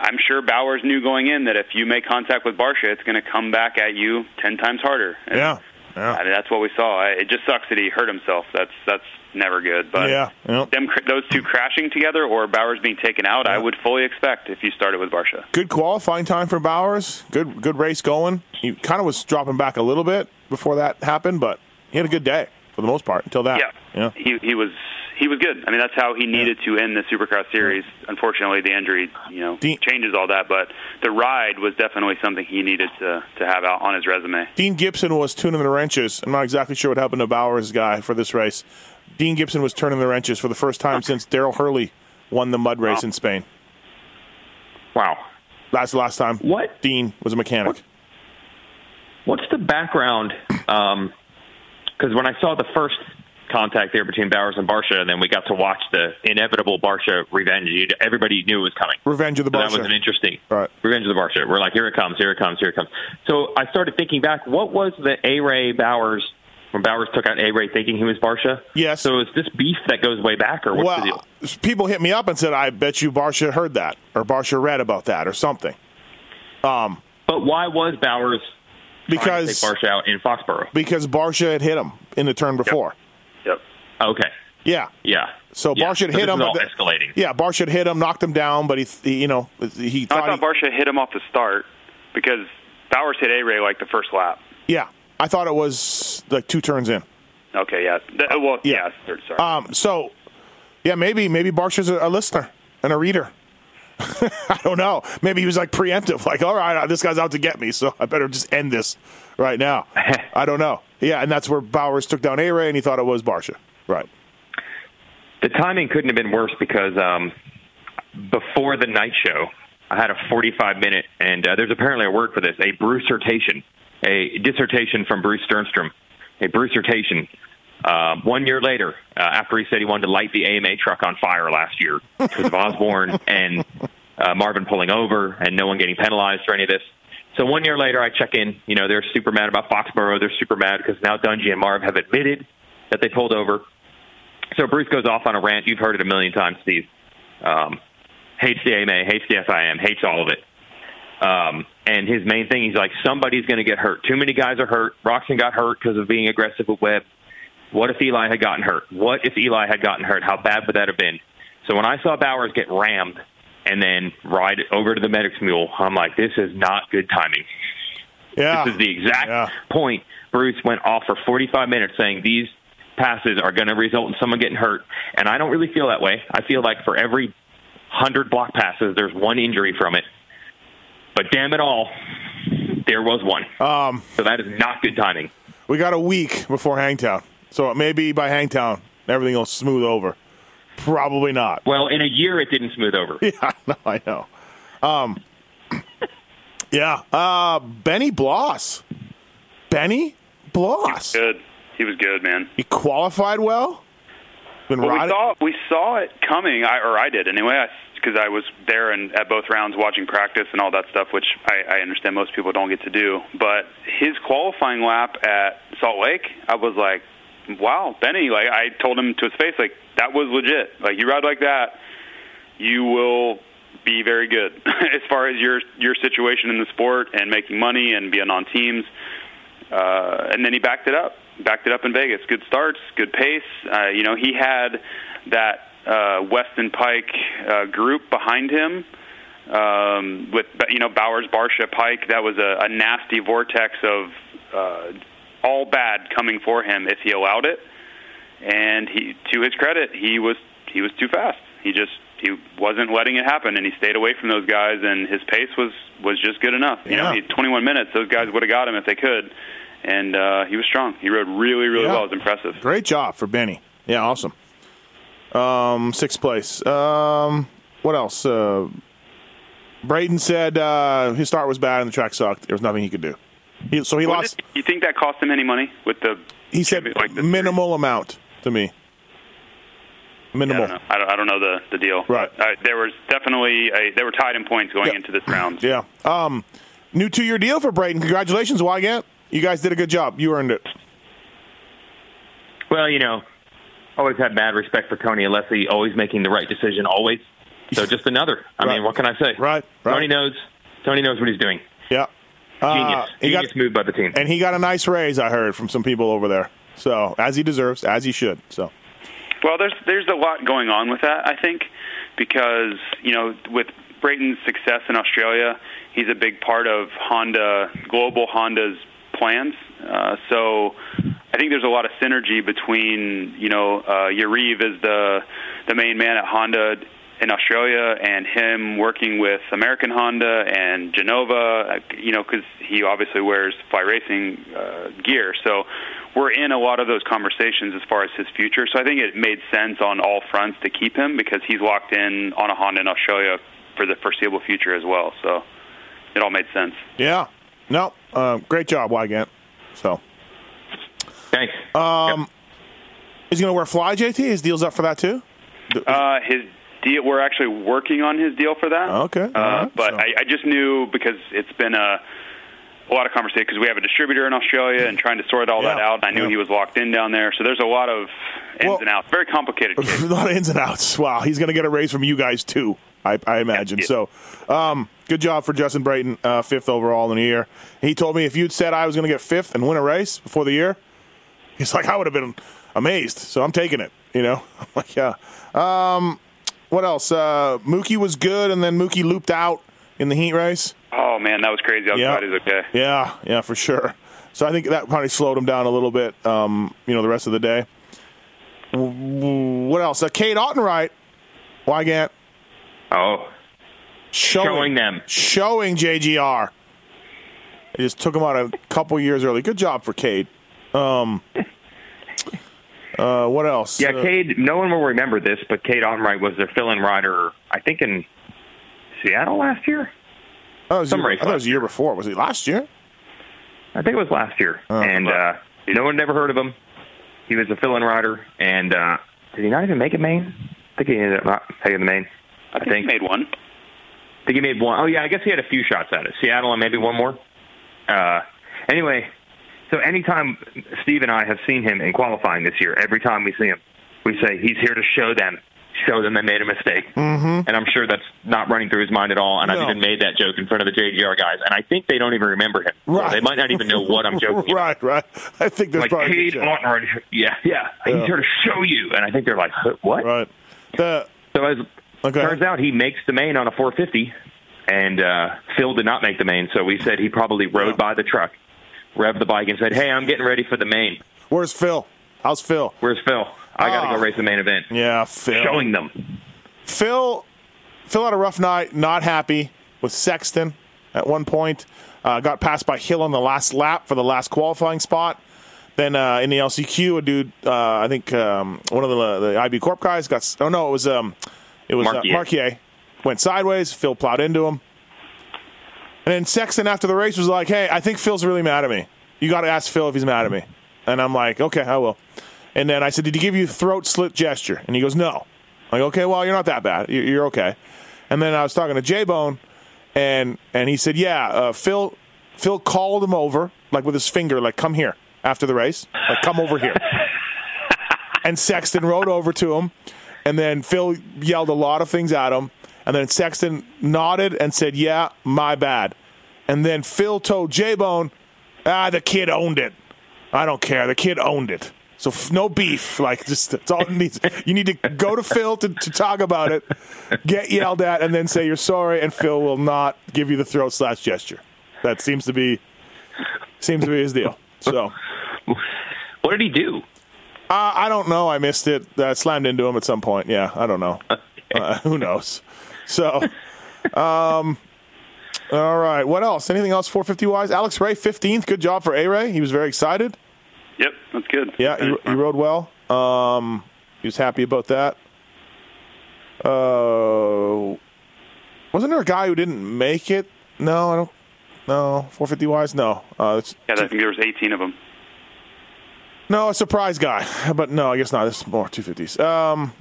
I'm sure Bowers knew going in that if you make contact with Barcia, it's going to come back at you ten times harder. And yeah, yeah. I mean, that's what we saw. It just sucks that he hurt himself. That's that's never good. But Yeah, yeah. them those two crashing together or Bowers being taken out, I would fully expect if you started with Barcia. good qualifying time for Bowers. Good good race going. He kind of was dropping back a little bit before that happened, but he had a good day for the most part until that. Yeah, yeah. he he was he was good. I mean, that's how he needed to end the Supercross series. Unfortunately, the injury, you know, Dean- changes all that. But the ride was definitely something he needed to to have out on his resume. Dean Gibson was tuning the wrenches. I'm not exactly sure what happened to Bowers' guy for this race. Dean Gibson was turning the wrenches for the first time since Daryl Hurley won the mud race Wow. in Spain. Wow. That's the last time What Dean was a mechanic. What's the background? Um, because when I saw the first contact there between Bowers and Barcia, and then we got to watch the inevitable Barcia revenge, everybody knew it was coming. Revenge of the So that was an interesting Right. Revenge of the Barcia. We're like, here it comes, here it comes, here it comes. So I started thinking back. What was the A Ray Bowers when Bowers took out A Ray, thinking he was Barcia? Yes. So is this beef that goes way back, or what's the deal? Well, people hit me up and said, "I bet you Barcia heard that, or Barcia read about that, or something." Um, But why was Bowers trying to Because take Barcia out in Foxborough? because Barcia had hit him in the turn before. Yep. Okay. Yeah. Yeah. So Yeah. Barcia had So hit this him. is all but the- escalating. Yeah, Barcia had hit him, knocked him down, but he, he you know, he I thought. thought he- Barcia hit him off the start because Bowers hit A Ray like the first lap. yeah, I thought it was like two turns in. Okay, yeah. Th- well, Yeah. yeah. third, sorry. Um, so yeah, maybe maybe Barcia's a, a listener and a reader. I don't know. Maybe he was like preemptive, like, all right, this guy's out to get me, so I better just end this right now. I don't know. Yeah, and that's where Bowers took down A Ray, and he thought it was Barcia. Right. The timing couldn't have been worse because um, before the night show, I had a 45 minute, and uh, there's apparently a word for this, a Brucertation, a dissertation from Bruce Stjernstrom, a Brucertation. Uh, one year later, uh, after he said he wanted to light the AMA truck on fire last year because of Osborne and uh, Marvin pulling over and no one getting penalized for any of this. So one year later, I check in. You know, they're super mad about Foxborough. They're super mad because now Dungey and Marv have admitted that they pulled over. So Bruce goes off on a rant. You've heard it a million times, Steve. Um, hates the AMA, hates the FIM, hates all of it. Um, and his main thing, he's like, somebody's going to get hurt. Too many guys are hurt. Roczen got hurt because of being aggressive with Webb. What if Eli had gotten hurt? What if Eli had gotten hurt? How bad would that have been? So when I saw Bowers get rammed and then ride over to the medic's mule, I'm like, this is not good timing. Yeah. This is the exact Yeah. point Bruce went off for 45 minutes saying these passes are going to result in someone getting hurt. And I don't really feel that way. I feel like for every hundred block passes. There's one injury from it, but damn it all, there was one. Um, so that is not good timing. We got a week before Hangtown, so maybe by Hangtown everything will smooth over. Probably not. Well, in a year it didn't smooth over. Yeah, no, I know. Um, yeah, uh, Benny Bloss. Benny Bloss. Good. He was good, man. He qualified well. Been Well, we saw we saw it coming, I, or I did anyway, because I, was there and at both rounds watching practice and all that stuff, which I, I understand most people don't get to do. But his qualifying lap at Salt Lake, I was like, "Wow, Benny!" Like I told him to his face, like that was legit. Like you ride like that, you will be very good as far as your your situation in the sport and making money and being on teams. Uh, and then he backed it up, backed it up in Vegas. Good starts, good pace. Uh, you know, he had that uh, Weston Peick uh, group behind him um, with you know Bowers, Barcia, Peick. That was a, a nasty vortex of uh, all bad coming for him if he allowed it. And he, to his credit, he was he was too fast. He just he wasn't letting it happen, and he stayed away from those guys. And his pace was was just good enough. You know, Yeah. he had 21 minutes. Those guys would have got him if they could. And uh, he was strong. He rode really, really Yeah. well. It was impressive. Great job for Benny. Yeah, awesome. Um, sixth place. Um, what else? Uh, Brayton said uh, his start was bad and the track sucked. There was nothing he could do. He, so he Was lost. it- you think that cost him any money with the? He said like the- minimal amount to me. Yeah, I Minimal. don't know. I don't, I don't know the the deal. Right. Uh, there was definitely a, they were tied in points going Yeah. into this round. Yeah. Um, new two year deal for Brayton. Congratulations, Weigandt. You guys did a good job. You earned it. Well, you know, always had bad respect for Tony Alessi, always making the right decision, always. So just another. I Right. mean, what can I say? Right, right. Tony knows. Tony knows what he's doing. Yeah. Genius. Uh, he Genius got, move by the team. and he got a nice raise, I heard, from some people over there. So, as he deserves, as he should. So, Well, there's there's a lot going on with that, I think, because you know with Brayton's success in Australia, he's a big part of Honda global Honda's plans. Uh, so I think there's a lot of synergy between you know uh, Yariv is the the main man at Honda in Australia and him working with American Honda and Genova, you know, because he obviously wears fly racing uh, gear. So we're in a lot of those conversations as far as his future. So I think it made sense on all fronts to keep him because he's locked in on a Honda in Australia for the foreseeable future as well. So it all made sense. yeah. No, uh, great job, Weigandt. So, Thanks. um, is he going to wear fly, JT? His deal's up for that, too? Uh, his deal. We're actually working on his deal for that. Okay, Uh, right, but so- I, I just knew because it's been a a lot of conversation because we have a distributor in Australia and trying to sort all that out. I knew yeah. he was locked in down there, so there's a lot of ins Well- and outs. Very complicated a lot of ins and outs. Wow, he's going to get a raise from you guys too. I, I imagine. Yeah. So, um, good job for Justin Brayton, uh, fifth overall in the year. He told me if you'd said I was going to get fifth and win a race before the year, he's like I would have been amazed. So I'm taking it. You know, I'm like yeah. Um, what else? Uh, Mookie was good, and then Mookie looped out in the heat race. Oh man, that was crazy. I was Yeah. glad he's okay. Yeah, yeah, for sure. So I think that probably slowed him down a little bit. Um, you know, the rest of the day. What else? Uh, Cade Autenrieth, Weigandt oh, showing, Showing them. showing JGR. It just took him out a couple years early. Good job for Cade. Um, uh, what else? yeah, Uh, Cade. No one will remember this, but Cade Autenrieth was their fill-in rider. I think in Seattle last year. oh, it was some year- race I thought it was last the year before. Was it last year? I think it was last year, Oh. and uh, no one had ever heard of him. He was a fill-in rider, and uh, did he not even make it main? I think he ended up not taking the main. I think, he made one. I think he made one. Oh yeah, I guess he had a few shots at it. Seattle and maybe one more. Uh, anyway, so anytime Steve and I have seen him in qualifying this year, every time we see him, we say he's here to show them, show them they made a mistake. Mm-hmm. And I'm sure that's not running through his mind at all. And No. I've even made that joke in front of the JGR guys, and I think they don't even remember him. So Right. they might not even know what I'm joking. about. right, right. I think there's Like probably Cade chance. Yeah, yeah, Yeah. he's here to show you, and I think they're like, what? Right. The So as Okay. turns out, he makes the main on a 450, and uh, Phil did not make the main. So we said he probably rode Yeah. by the truck, revved the bike, and said, "Hey, I'm getting ready for the main. where's Phil? How's Phil? Where's Phil? I got to Ah. go race the main event." Yeah, Phil. Showing them. Phil Phil had a rough night, not happy with Sexton at one point. Uh, got passed by Hill on the last lap for the last qualifying spot. Then uh, in the LCQ, a dude, uh, I think um, one of the, the IB Corp guys got. Oh no, it was um, it was Marquier. Uh, Marquier went sideways. Phil plowed into him, and then Sexton after the race was like, "Hey, I think Phil's really mad at me. You got to ask Phil if he's mad at me." And I'm like, "Okay, I will." And then I said, "Did he give you throat slit gesture?" And he goes, "No." I'm like, "Okay, well, you're not that bad. You're okay." And then I was talking to J Bone, and and he said, "Yeah, uh, Phil Phil called him over like with his finger, like come here after the race, like come over here." and Sexton rode over to him, and then Phil yelled a lot of things at him, and then Sexton nodded and said, "Yeah, my bad." And then Phil told J Bone, "Ah, the kid owned it. I don't care. The kid owned it." So f- no beef. Like just that's all it needs. You need to go to Phil to, to talk about it, get yelled at, and then say you're sorry, and Phil will not give you the throat slash gesture. That seems to be seems to be his deal. So What did he do? uh, I don't know. I missed it. Uh, slammed into him at some point. Yeah, I don't know. Uh, who knows? So, um, all right. What else? Anything else? 450 wise. Alex Ray, 15th. Good job for A Ray. He was very excited. Yep, that's good. Yeah, he, he rode well. Um, he was happy about that. Uh, wasn't there a guy who didn't make it? No, I don't. No, 450 wise. No, uh, Yeah, I think there was 18 of them. no, a surprise guy. But no, I guess not. This is more 250s. Um,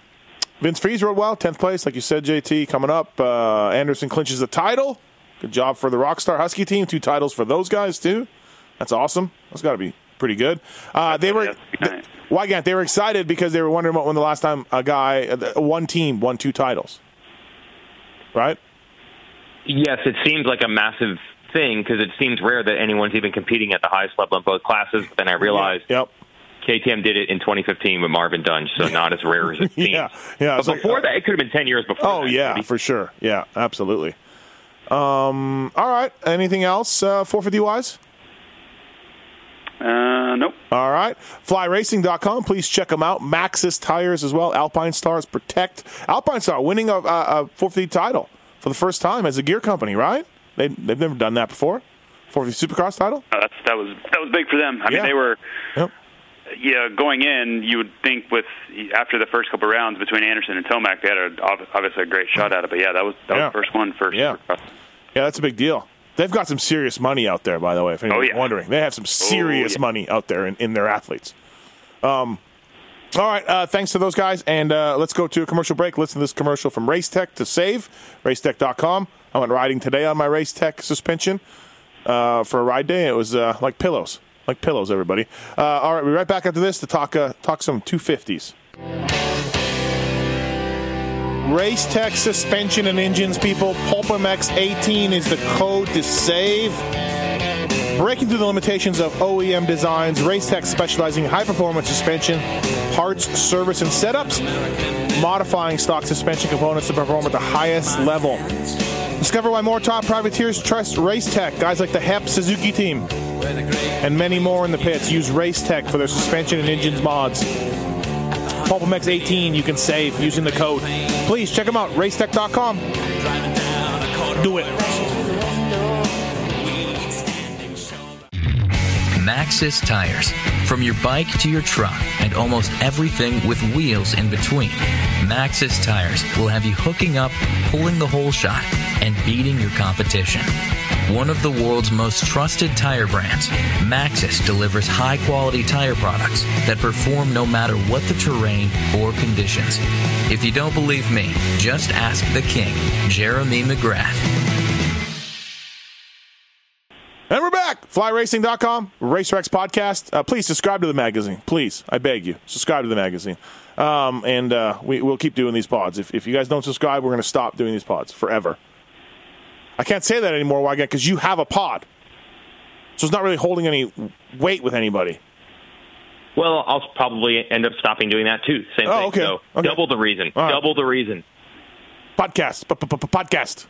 Vince Friese rode well, 10th place, like you said, JT. Coming up, uh, Anderson clinches the title. Good job for the Rockstar Husky team. Two titles for those guys too. That's awesome. That's got to be pretty good. Uh, they were. Yeah, nice. Why can't they were excited because they were wondering what when the last time a guy, uh, one team, won two titles, right? Yes, it seems like a massive thing because it seems rare that anyone's even competing at the highest level in both classes. But then I realized Yep. KTM did it in 2015 with Marvin Dungey, so not as rare as it seems. Yeah, yeah, But it's like- before that, it could have been 10 years before. Oh that, yeah, maybe. for sure. Yeah, absolutely. Um. All right. Anything else? Uh, 450 wise. Uh, nope. All right. FlyRacing.com. Please check them out. Maxxis tires as well. Alpinestars Protect. Alpine Star winning a, a, a 450 title for the first time as a gear company, right? They, they've never done that before. 450 Supercross title? Uh, that's, that was that was big for them. I Yeah. mean, they were Yep. Yeah going in. You would think with after the first couple rounds between Anderson and Tomac, they had a, obviously a great shot at it. But yeah, that was that Yeah. was the first one for Yeah. Yeah, that's a big deal. They've got some serious money out there, by the way, if anyone's Oh, yeah. wondering. They have some serious yeah. money out there in, in their athletes. Um, all right, uh, thanks to those guys. And uh, let's go to a commercial break. Listen to this commercial from Racetech to save, racetech.com. I went riding today on my Racetech suspension uh, for a ride day. It was uh, like pillows, like pillows, everybody. Uh, all right, we'll be right back after this to talk, uh, talk some 250s. Race Tech suspension and engines, people. PulpMX 18 is the code to save. Breaking through the limitations of OEM designs, Race Tech specializing in high performance suspension, parts, service, and setups, modifying stock suspension components to perform at the highest level. Discover why more top privateers trust Race Tech. Guys like the HEP Suzuki team and many more in the pits use Race Tech for their suspension and engines mods. PulpMX 18 you can save using the code. Please check them out, racetech.com. Do it. Maxxis tires. From your bike to your truck and almost everything with wheels in between. Maxxis tires will have you hooking up, pulling the whole shot, and beating your competition. One of the world's most trusted tire brands, Maxxis delivers high quality tire products that perform no matter what the terrain or conditions. If you don't believe me, just ask the king, Jeremy McGrath. And we're back. FlyRacing.com, RacerX podcast. Uh, please subscribe to the magazine. Please, I beg you, subscribe to the magazine. Um, and uh, we, we'll keep doing these pods. If, if you guys don't subscribe, we're going to stop doing these pods forever. I can't say that anymore. Why? Because you have a pod, so it's not really holding any weight with anybody. Well, I'll probably end up stopping doing that too. Same Oh, thing. okay. So Okay. double the reason. Right. Double the reason. Podcast, podcast.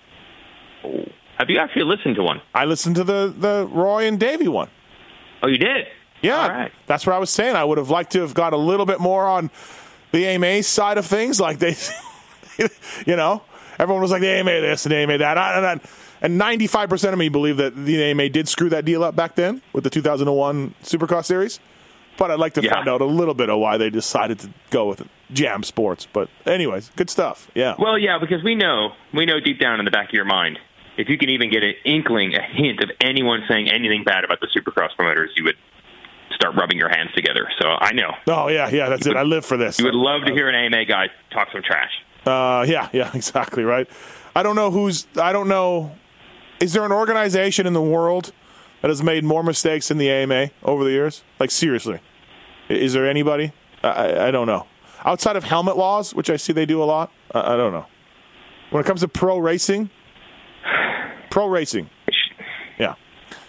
Have you actually listened to one? I listened to the the Roy and Davey one. Oh, you did. Yeah, All right. that's what I was saying. I would have liked to have got a little bit more on the AMA side of things, like they, you know. Everyone was like, the AMA this and the AMA that. And, and 95% of me believe that the AMA did screw that deal up back then with the 2001 Supercross Series. But I'd like to Yeah. find out a little bit of why they decided to go with Jam Sports. But, anyways, good stuff. Yeah. Well, yeah, because we know we know deep down in the back of your mind, if you can even get an inkling, a hint of anyone saying anything bad about the Supercross promoters, you would start rubbing your hands together. So I know Oh, yeah, yeah, that's it. I live for this. you would love to uh, hear an AMA guy talk some trash. Uh, yeah, yeah, exactly right. I don't know who's. I don't know. Is there an organization in the world that has made more mistakes in the AMA over the years? Like seriously, is there anybody? I, I, don't know. Outside of helmet laws, which I see they do a lot, I, I don't know. When it comes to pro racing, pro racing, yeah.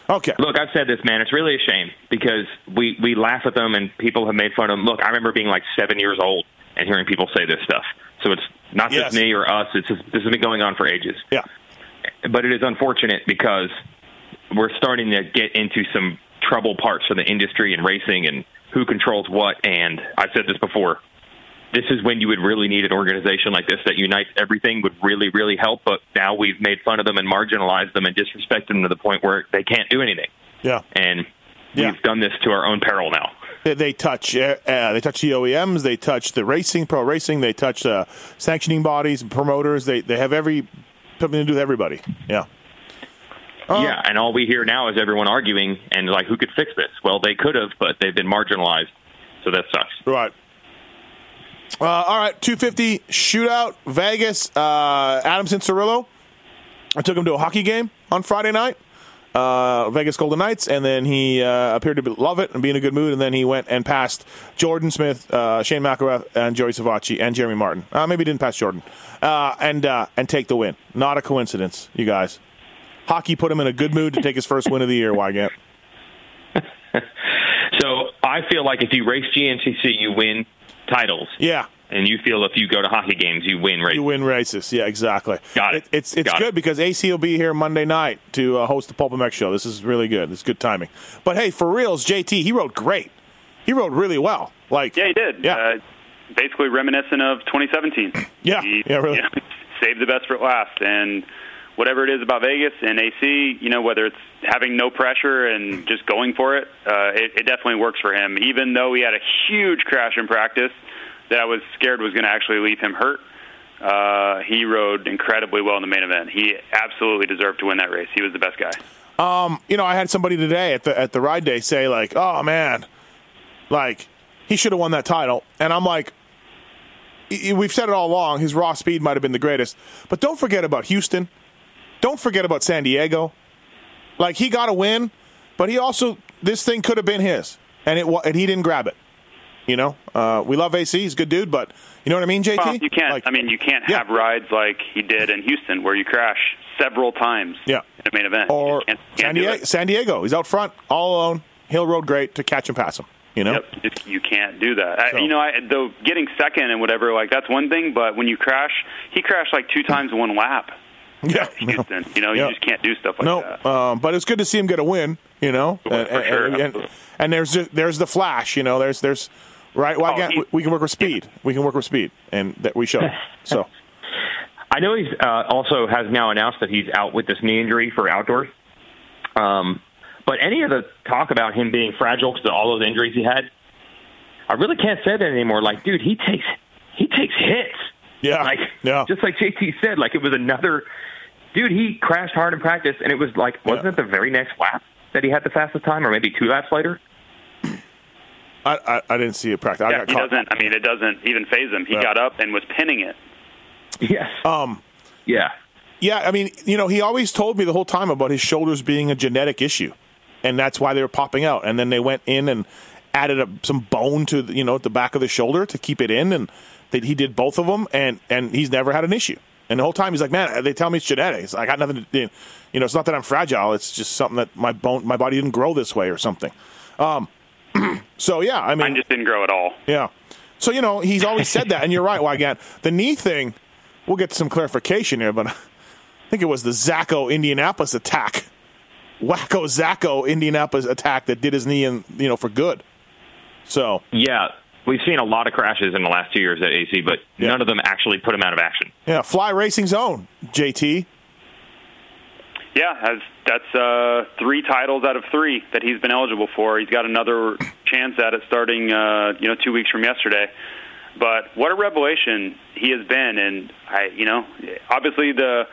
Okay. Look, I've said this, man. It's really a shame because we we laugh at them and people have made fun of them. Look, I remember being like seven years old and hearing people say this stuff. So it's not just me or us. It's just, this has been going on for ages. Yeah. but it is unfortunate because we're starting to get into some trouble parts for the industry and racing and who controls what. And I've said this before. This is when you would really need an organization like this that unites everything would really, really help. But now we've made fun of them and marginalized them and disrespected them to the point where they can't do anything. Yeah. And Yeah. we've done this to our own peril now. They, they touch uh, uh, they touch the OEMs, they touch the racing, pro racing, they touch uh, sanctioning bodies, promoters. They they have every something to do with everybody. Yeah. Oh. Yeah, and all we hear now is everyone arguing and like, who could fix this? Well, they could have, but they've been marginalized, so that sucks. Right. Uh, all right, 250 shootout, Vegas, uh, Adam Cianciarulo. I took him to a hockey game on Friday night, uh, Vegas Golden Knights, and then he uh, appeared to be, love it and be in a good mood. And then he went and passed Jordan Smith, uh, Shane McElrath, and Joey Savatgy, and Jeremy Martin. Uh, maybe he didn't pass Jordan, uh, and uh, and take the win. Not a coincidence, you guys. Hockey put him in a good mood to take his first win of the year. Weigandt. So I feel like if you race GNCC, you win titles. Yeah, And you feel if you go to hockey games, you win races. You win races. Yeah, exactly. Got it. it's it's Got good it. because AC will be here Monday night to uh, host the Pulp MX show. This is really good. It's good timing. But hey, for reals, JT, he rode great. He rode really well. Like Yeah, he did. Yeah. Uh, basically reminiscent of 2017. Yeah, He, yeah, really. you know, saved the best for last. And whatever it is about Vegas and AC, you know, whether it's having no pressure and just going for it, uh, it, it definitely works for him. Even though he had a huge crash in practice that I was scared was going to actually leave him hurt. Uh, he rode incredibly well in the main event. He absolutely deserved to win that race. He was the best guy. you know, I had somebody today at the at the ride day say like, "Oh man, like he should have won that title," and I'm like. We've said it all along. His raw speed might have been the greatest, but don't forget about Houston. Don't forget about San Diego. Like he got a win, but he also this thing could have been his, and it and he didn't grab it. You know, uh, we love AC. He's a good dude, but you know what I mean, JT. Well, you can't. Like, I mean, you can't Yeah. have rides like he did in Houston, where you crash several times Yeah. in a main event. Or can't, San can't do Diego. San Diego. He's out front, all alone. Hill rode great to catch and pass him. You know. Yep, you can't do that. So- I, you know, I, though getting second and whatever, like that's one thing. But when you crash, he crashed like two times in one lap. Yeah. Houston, you know, Yeah. you just can't do stuff like No, that. um, but it's good to see him get a win. You know, For and, and- sure, and- and- and there's just, there's the flash. You know, there's there's right. Well, Oh, he- we, can work with speed? We can work with speed, and that we show. So I know he's uh, also has now announced that he's out with this knee injury for outdoors. Um, but any of the talk about him being fragile because of all those injuries he had, I really can't say that anymore. Like, dude, he takes he takes hits. yeah, Like, yeah, just like JT said, like it was another dude. He crashed hard in practice, and it was like, wasn't Yeah. it the very next lap that he had the fastest time, or maybe two laps later? I, I I didn't see it practice. I yeah, got he caught. doesn't. I mean, it doesn't even phase him. He Yeah. got up and was pinning it. Yes. Um, yeah. Yeah, I mean, you know, he always told me the whole time about his shoulders being a genetic issue, and that's why they were popping out. And then they went in and added a, some bone to the, you know the back of the shoulder to keep it in, and that he did both of them, and and he's never had an issue. And the whole time he's like, man, they tell me it's genetics. I got nothing to do. You know, it's not that I'm fragile. It's just something that my bone, my body didn't grow this way or something. Um, so yeah, I mean, Mine just didn't grow at all. yeah. So, you know, he's always said that, and you're right, Weigandt. The knee thing, we'll get some clarification here, but I think it was the Zacho Indianapolis attack. Wacko Zacho Indianapolis attack that did his knee in, you know, for good. So, Yeah. we've seen a lot of crashes in the last two years at AC, but Yeah. none of them actually put him out of action. Yeah, Fly Racing Zone, JT. Yeah, that's that's uh, three titles out of three that he's been eligible for. He's got another chance at it starting, uh, you know, two weeks from yesterday. But what a revelation he has been, and I, you know, obviously the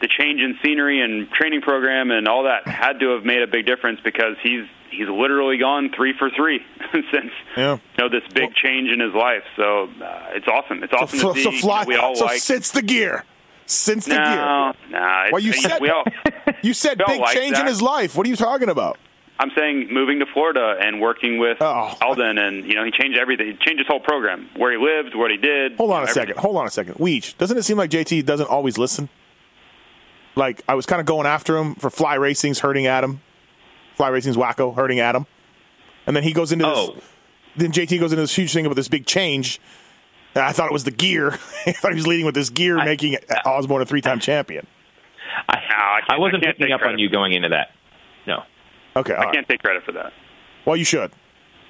the change in scenery and training program and all that had to have made a big difference because he's he's literally gone three for three since Yeah. you know this big change in his life. So uh, it's awesome. It's awesome so, to see. so You know, fly. we all so like. since the gear, since the gear. no, no. Well, you said- we all. You said big like change in his life. What are you talking about? I'm saying moving to Florida and working with Oh. Aldon, and you know he changed everything. He changed his whole program, where he lived, what he did. Hold on a everything. second. Hold on a second. Weech, doesn't it seem like JT doesn't always listen? Like I was kind of going after him for Fly Racing's hurting Adam. Fly Racing's wacko hurting Adam, and then he goes into Oh. this. Then JT goes into this huge thing about this big change. And I thought it was the gear. I thought he was leading with this gear, making Osborne a three-time champion. I, I I wasn't I picking up on you going into that. No. Okay, I right. can't take credit for that. well, you should.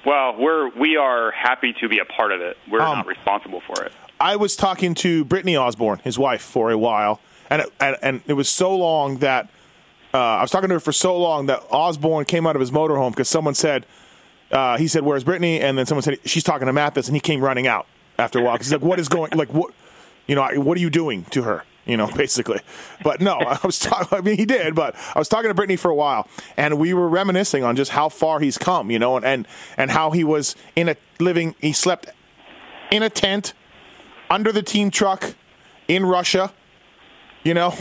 Well, we're we are happy to be a part of it. We're Um, not responsible for it. I was talking to Brittany Osborne, his wife, for a while, and it, and, and it was so long that uh, I was talking to her for so long that Osborne came out of his motorhome because someone said uh, he said, "Where's Brittany?" and then someone said she's talking to Matthes, and he came running out after a while he's like, "What is going? Like what? You know, what are you doing to her?" You know, basically. But no, I was talking. I mean, he did, but I was talking to Brittany for a while, and we were reminiscing on just how far he's come. You know, and and, and how he was in a living. He slept in a tent under the team truck in Russia. You know,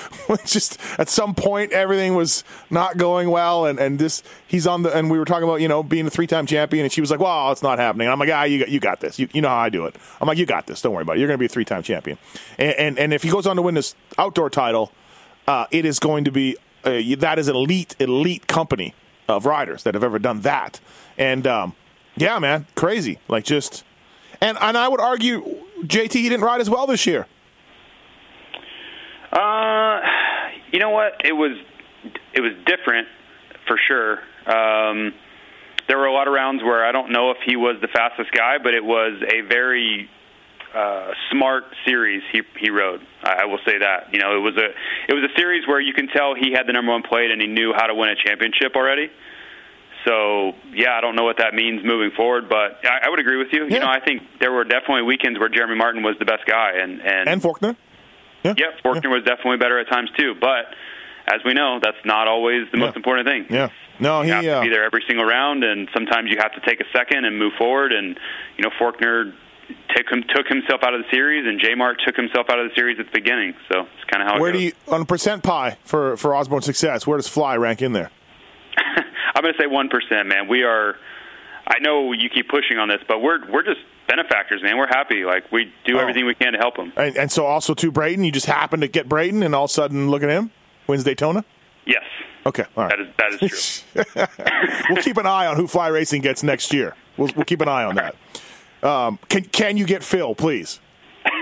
just at some point everything was not going well, and and this he's on the and we were talking about you know being a three time champion, and she was like, "Well, it's not happening." And I'm like, "Ah, you got you got this. You, you know how I do it." I'm like, "You got this. Don't worry about it. You're going to be a three time champion." And, and and if he goes on to win this outdoor title, uh, it is going to be uh, that is an elite elite company of riders that have ever done that. And um, yeah, man, crazy. Like just and and I would argue JT he didn't ride as well this year. Uh, you know what? It was it was different for sure. Um, there were a lot of rounds where I don't know if he was the fastest guy, but it was a very uh, smart series he he rode. I, I will say that. You know, it was a it was a series where you can tell he had the number one plate and he knew how to win a championship already. So yeah, I don't know what that means moving forward, but I, I would agree with you. Yeah. You know, I think there were definitely weekends where Jeremy Martin was the best guy, and and, And Forkner. Yeah. Yep, Forkner was definitely better at times too. But as we know, that's not always the most important thing. Yeah. No, he You have to uh, be there every single round, and sometimes you have to take a second and move forward. And you know, Forkner took him took himself out of the series, and J Mart took himself out of the series at the beginning. So it's kind of how it Where do you on a percent pie for for Osborne's success? Where does Fly rank in there? I'm going to say one percent, man. We are. I know you keep pushing on this, but we're we're just benefactors, man. We're happy. Like we do Oh. everything we can to help them. And, and so also to Brayton, you just happen to get Brayton, and all of a sudden look at him wins Daytona. Yes, Okay, all right. that is that is true. we'll keep an eye on who Fly Racing gets next year. We'll, we'll keep an eye on that. Um, can can you get Phil, please?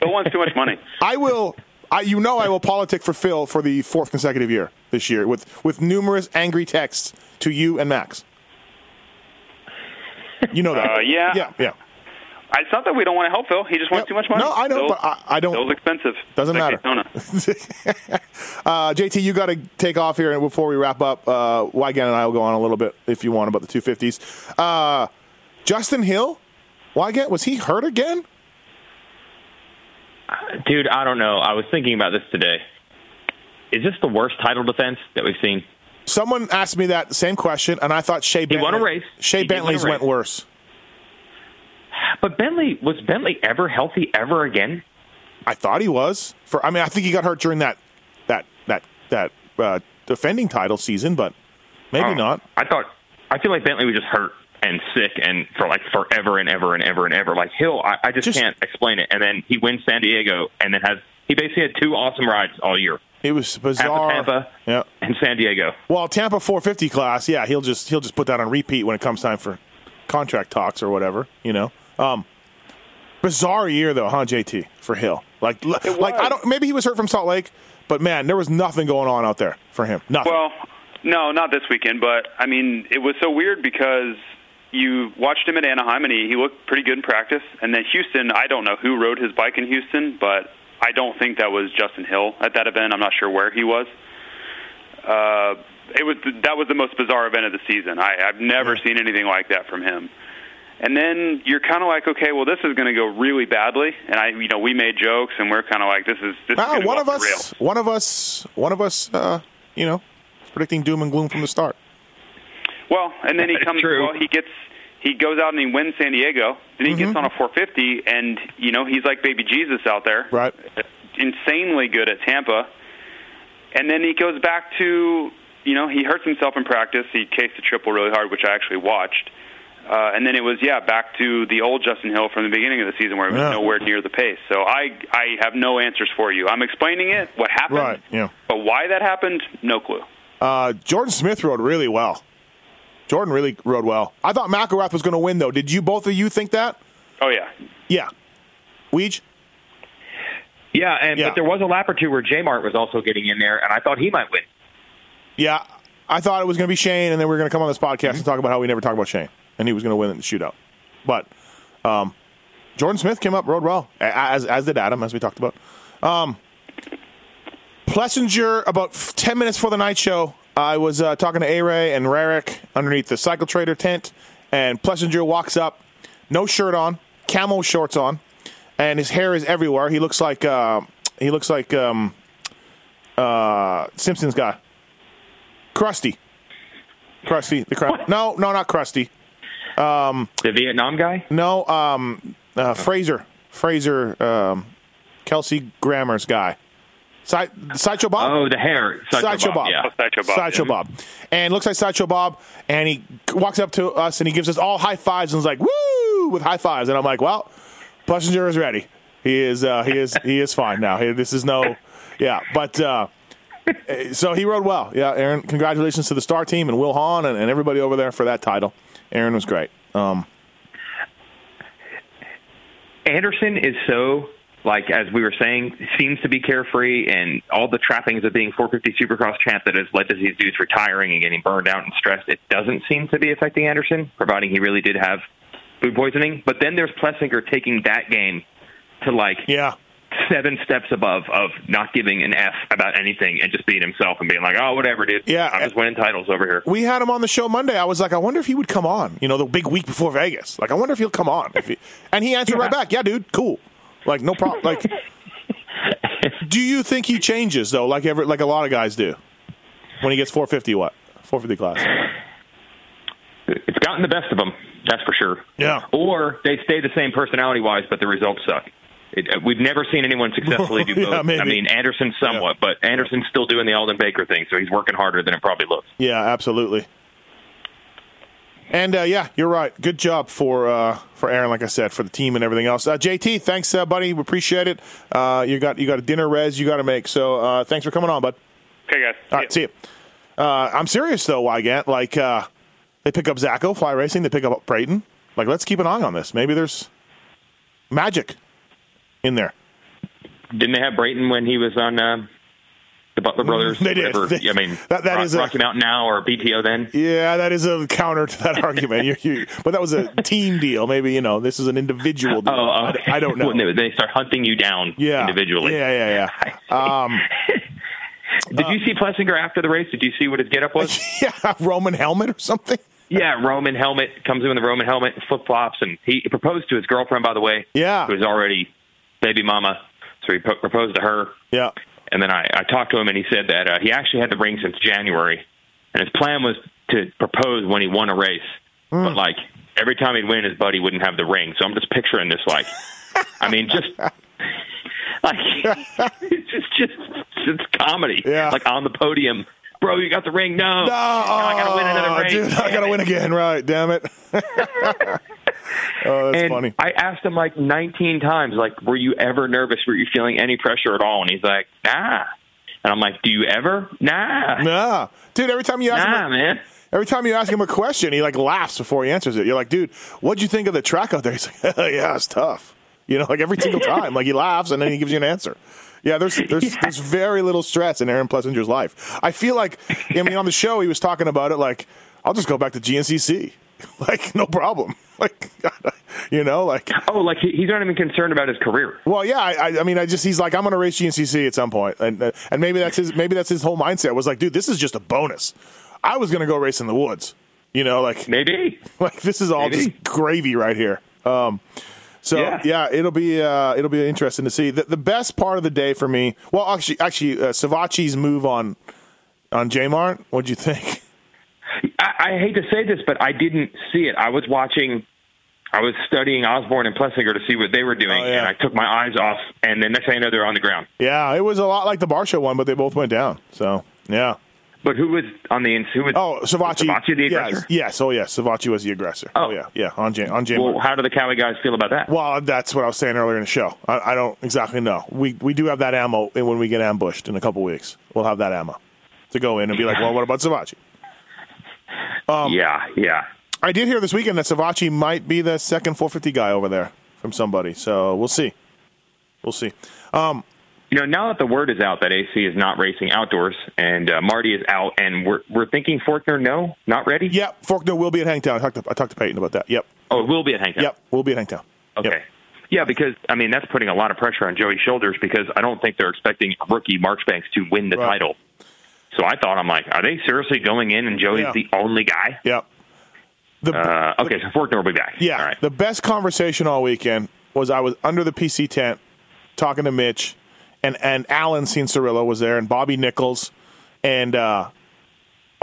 Phil wants too much money. I will. I, you know I will politic for Phil for the fourth consecutive year this year with with numerous angry texts to you and Max. You know that. Uh, yeah. Yeah. Yeah. It's not that we don't want to help Phil. He just wants Yep. too much money. No, I know, Phil- but I, I don't. Phil's expensive. Doesn't Like matter. Uh, JT, you got to take off here, and before we wrap up, uh, Weigandt and I will go on a little bit if you want about the 250s. Uh, Justin Hill, Weigandt, was he hurt again? Dude, I don't know. I was thinking about this today. Is this the worst title defense that we've seen? Someone asked me that same question, and I thought Shea He Bentley, won a race. Shea He did win a Bentley's race. went worse. But Bentley was Bentley ever healthy ever again? I thought he was. For I mean, I think he got hurt during that that that that uh, defending title season, but maybe Oh, not. I thought. I feel like Bentley was just hurt and sick and for like forever and ever and ever and ever. Like Hill, I, I just, Just- can't explain it. And then he wins San Diego and then has he basically had two awesome rides all year. It was Half bizarre. of Tampa Yeah. and San Diego. Well, Tampa 450 class, yeah, he'll just he'll just put that on repeat when it comes time for contract talks or whatever, you know. Um, bizarre year though, huh, JT for Hill? Like, like I don't. Maybe he was hurt from Salt Lake, but man, there was nothing going on out there for him. Nothing. Well, no, not this weekend, but I mean, it was so weird because you watched him at Anaheim, and he, he looked pretty good in practice. And then Houston, I don't know who rode his bike in Houston, but I don't think that was Justin Hill at that event. I'm not sure where he was. Uh, it was that was the most bizarre event of the season. I, I've never seen anything like that from him. And then you're kind of like, okay, well, this is going to go really badly. And I, you know, we made jokes, and we're kind of like, this is this Wow, is one go of off the us, rails. one of us, one of us, uh, you know, is predicting doom and gloom from the start. Well, and then he comes. true. Well, he gets. He goes out and he wins San Diego. Then he Mm-hmm. gets on a 450, and you know he's like baby Jesus out there. Right. Insanely good at Tampa. And then he goes back to, you know, he hurts himself in practice. He cased the triple really hard, which I actually watched. Uh, and then it was yeah back to the old Justin Hill from the beginning of the season where he was Yeah. nowhere near the pace. So I I have no answers for you. I'm explaining it what happened, Right, yeah. but why that happened, no clue. Uh, Jordan Smith rode really well. Jordan really rode well. I thought McElrath was going to win, though. Did you both of you think that? Oh yeah, Yeah. Weege? Yeah, and Yeah. but there was a lap or two where J Mart was also getting in there, and I thought he might win. Yeah. I thought it was going to be Shane, and then we are going to come on this podcast and talk about how we never talk about Shane, and he was going to win in the shootout. But um, Jordan Smith came up, rode well, as as did Adam, as we talked about. Um, Plessinger, about 10 minutes before the night show, I was uh, talking to A-Ray and Rarick underneath the Cycle Trader tent, and Plessinger walks up, no shirt on, camo shorts on, and his hair is everywhere. He looks like uh, he looks like um, uh, Simpsons guy, Krusty, Krusty the crap. No, no, not Krusty. The Vietnam guy. No, um, uh, Frasier, Frasier, um, Kelsey Grammer's guy. Side, Sideshow Bob? Oh, the hair. Sideshow Sideshow Bob. Yeah. Oh, Sideshow Bob, Sideshow yeah. Bob. And looks like Sideshow Bob, and he walks up to us and he gives us all high fives and is like, woo, with high fives. And I'm like, well, Plessinger is ready. He is, uh, he is, he is fine now. He, this is no, yeah. But, uh, so he rode well. Yeah, Aaron, congratulations to the star team and Will Hahn and, and everybody over there for that title. Aaron was great. Um, Anderson is so like as we were saying, seems to be carefree, and all the trappings of being 450 Supercross champ that has led to these dudes retiring and getting burned out and stressed. It doesn't seem to be affecting Anderson, providing he really did have food poisoning. But then there's Plessinger taking that game to like yeah. seven steps above of not giving an F about anything and just being himself and being like, oh, whatever, dude. Yeah, I'm just winning titles over here. we had him on the show Monday. I was like, I wonder if he would come on. You know, the big week before Vegas. Like, I wonder if he'll come on. If he, and he answered right back, "Yeah, dude, cool. Like, no problem. Like, do you think he changes though? Like every, like a lot of guys do when he gets 450. What 450 class? It's gotten the best of them, that's for sure. Yeah. Or they stay the same personality wise, but the results suck. It, uh, we've never seen anyone successfully do both. maybe. I mean, Anderson somewhat, but Anderson's still doing the Aldon Baker thing, so he's working harder than it probably looks. Yeah, absolutely. And uh, yeah, you're right. Good job for uh, for Aaron, like I said, for the team and everything else. Uh, JT, thanks, uh, buddy. We appreciate it. Uh, you got you got a dinner res you got to make. So uh, thanks for coming on, bud. Okay, guys. All right, see you. Uh, I'm serious though, Weigandt. Like uh, they pick up Zacho, Fly Racing. They pick up Brayton. Like let's keep an eye on this. Maybe there's magic in there. Didn't they have Brayton when he was on uh, the Butler Brothers? They did. They- I mean, that- that Rock, is a- Rocky Mountain now or BTO then? Yeah, that is a counter to that argument. You, you, but that was a team deal. Maybe you know this is an individual deal. Oh, I, okay. I don't know. When they, start hunting you down yeah, individually. Yeah, yeah, yeah. Um, Did you see Plessinger after the race? Did you see what his getup was? yeah, Roman helmet or something. Yeah, Roman helmet comes in with a Roman helmet, flip flops, and he proposed to his girlfriend. By the way, Yeah. who was already baby mama. So he proposed to her, Yeah, and then I, I talked to him, and he said that uh, he actually had the ring since January, and his plan was to propose when he won a race. Hmm. But like every time he'd win, his buddy wouldn't have the ring. So I'm just picturing this like, I mean, just like it's just just it's comedy. Yeah. like on the podium. Bro, you got the ring? No, no, Now I gotta win another race. dude, I gotta win again. Right, damn it. oh, that's and funny. I asked him like 19 times, like, were you ever nervous? Were you feeling any pressure at all? And he's like, nah. And I'm like, do you ever? Nah. Nah, dude. Every time you ask Nah, him, man. every time you ask him a question, he like laughs before he answers it. You're like, dude, what'd you think of the track out there? He's like, yeah, it's tough. You know, like every single time, like he laughs and then he gives you an answer. Yeah, there's there's there's very little stress in Aaron Plessinger's life. I feel like, I mean, on the show he was talking about it like, I'll just go back to GNCC. like no problem. Like you know, like Oh, like he, he's not even concerned about his career. well, yeah. I, I- mean, I just he's like I'm going to race GNCC at some point, and uh, and maybe that's his maybe that's his whole mindset was like, dude, this is just a bonus. I was going to go race in the woods, you know, like Maybe. like this is all Maybe. just gravy right here. Um, so yeah. Yeah. it'll be uh, it'll be interesting to see. The, the best part of the day for me, well, actually, actually, uh, Savatgy's move on on J Mart. What'd you think? I, I hate to say this, but I didn't see it. I was watching, I was studying Osborne and Plessinger to see what they were doing, Oh, yeah. and I took my eyes off, and the next thing I know, they're on the ground. Yeah, it was a lot like the Barcia one, but they both went down. So yeah. But who was on the ins? Who was? Oh, Savatgy. Savatgy the yes, aggressor? yes. Oh, yes. Savatgy was the aggressor. Oh, Oh. yeah, yeah. On J on J Well, how do the Cali guys feel about that? Well, that's what I was saying earlier in the show. I, I don't exactly know. We we do have that ammo and when we get ambushed in a couple weeks. We'll have that ammo to go in and be like, well, what about Savatgy? Um, yeah, yeah. I did hear this weekend that Savatgy might be the second 450 guy over there from somebody. So we'll see. We'll see. Um, You know, now that the word is out that AC is not racing outdoors and uh, Marty is out, and we're we're thinking Forkner, no, not ready. yep, Forkner will be at Hangtown. I talked to, I talked to Payton about that. Yep, Oh, it will be at Hangtown. yep, we'll be at Hangtown. Okay. Yep. Yeah, because I mean that's putting a lot of pressure on Joey's shoulders because I don't think they're expecting rookie Marchbanks to win the Right. title. So I thought I'm like, are they seriously going in and Joey's Yeah. the only guy? Yep. The, Uh, okay, so Forkner will be back. Yeah. All right. The best conversation all weekend was I was under the PC tent talking to Mitch, and and Alan Cianciarulo was there, and Bobby Nichols, and uh,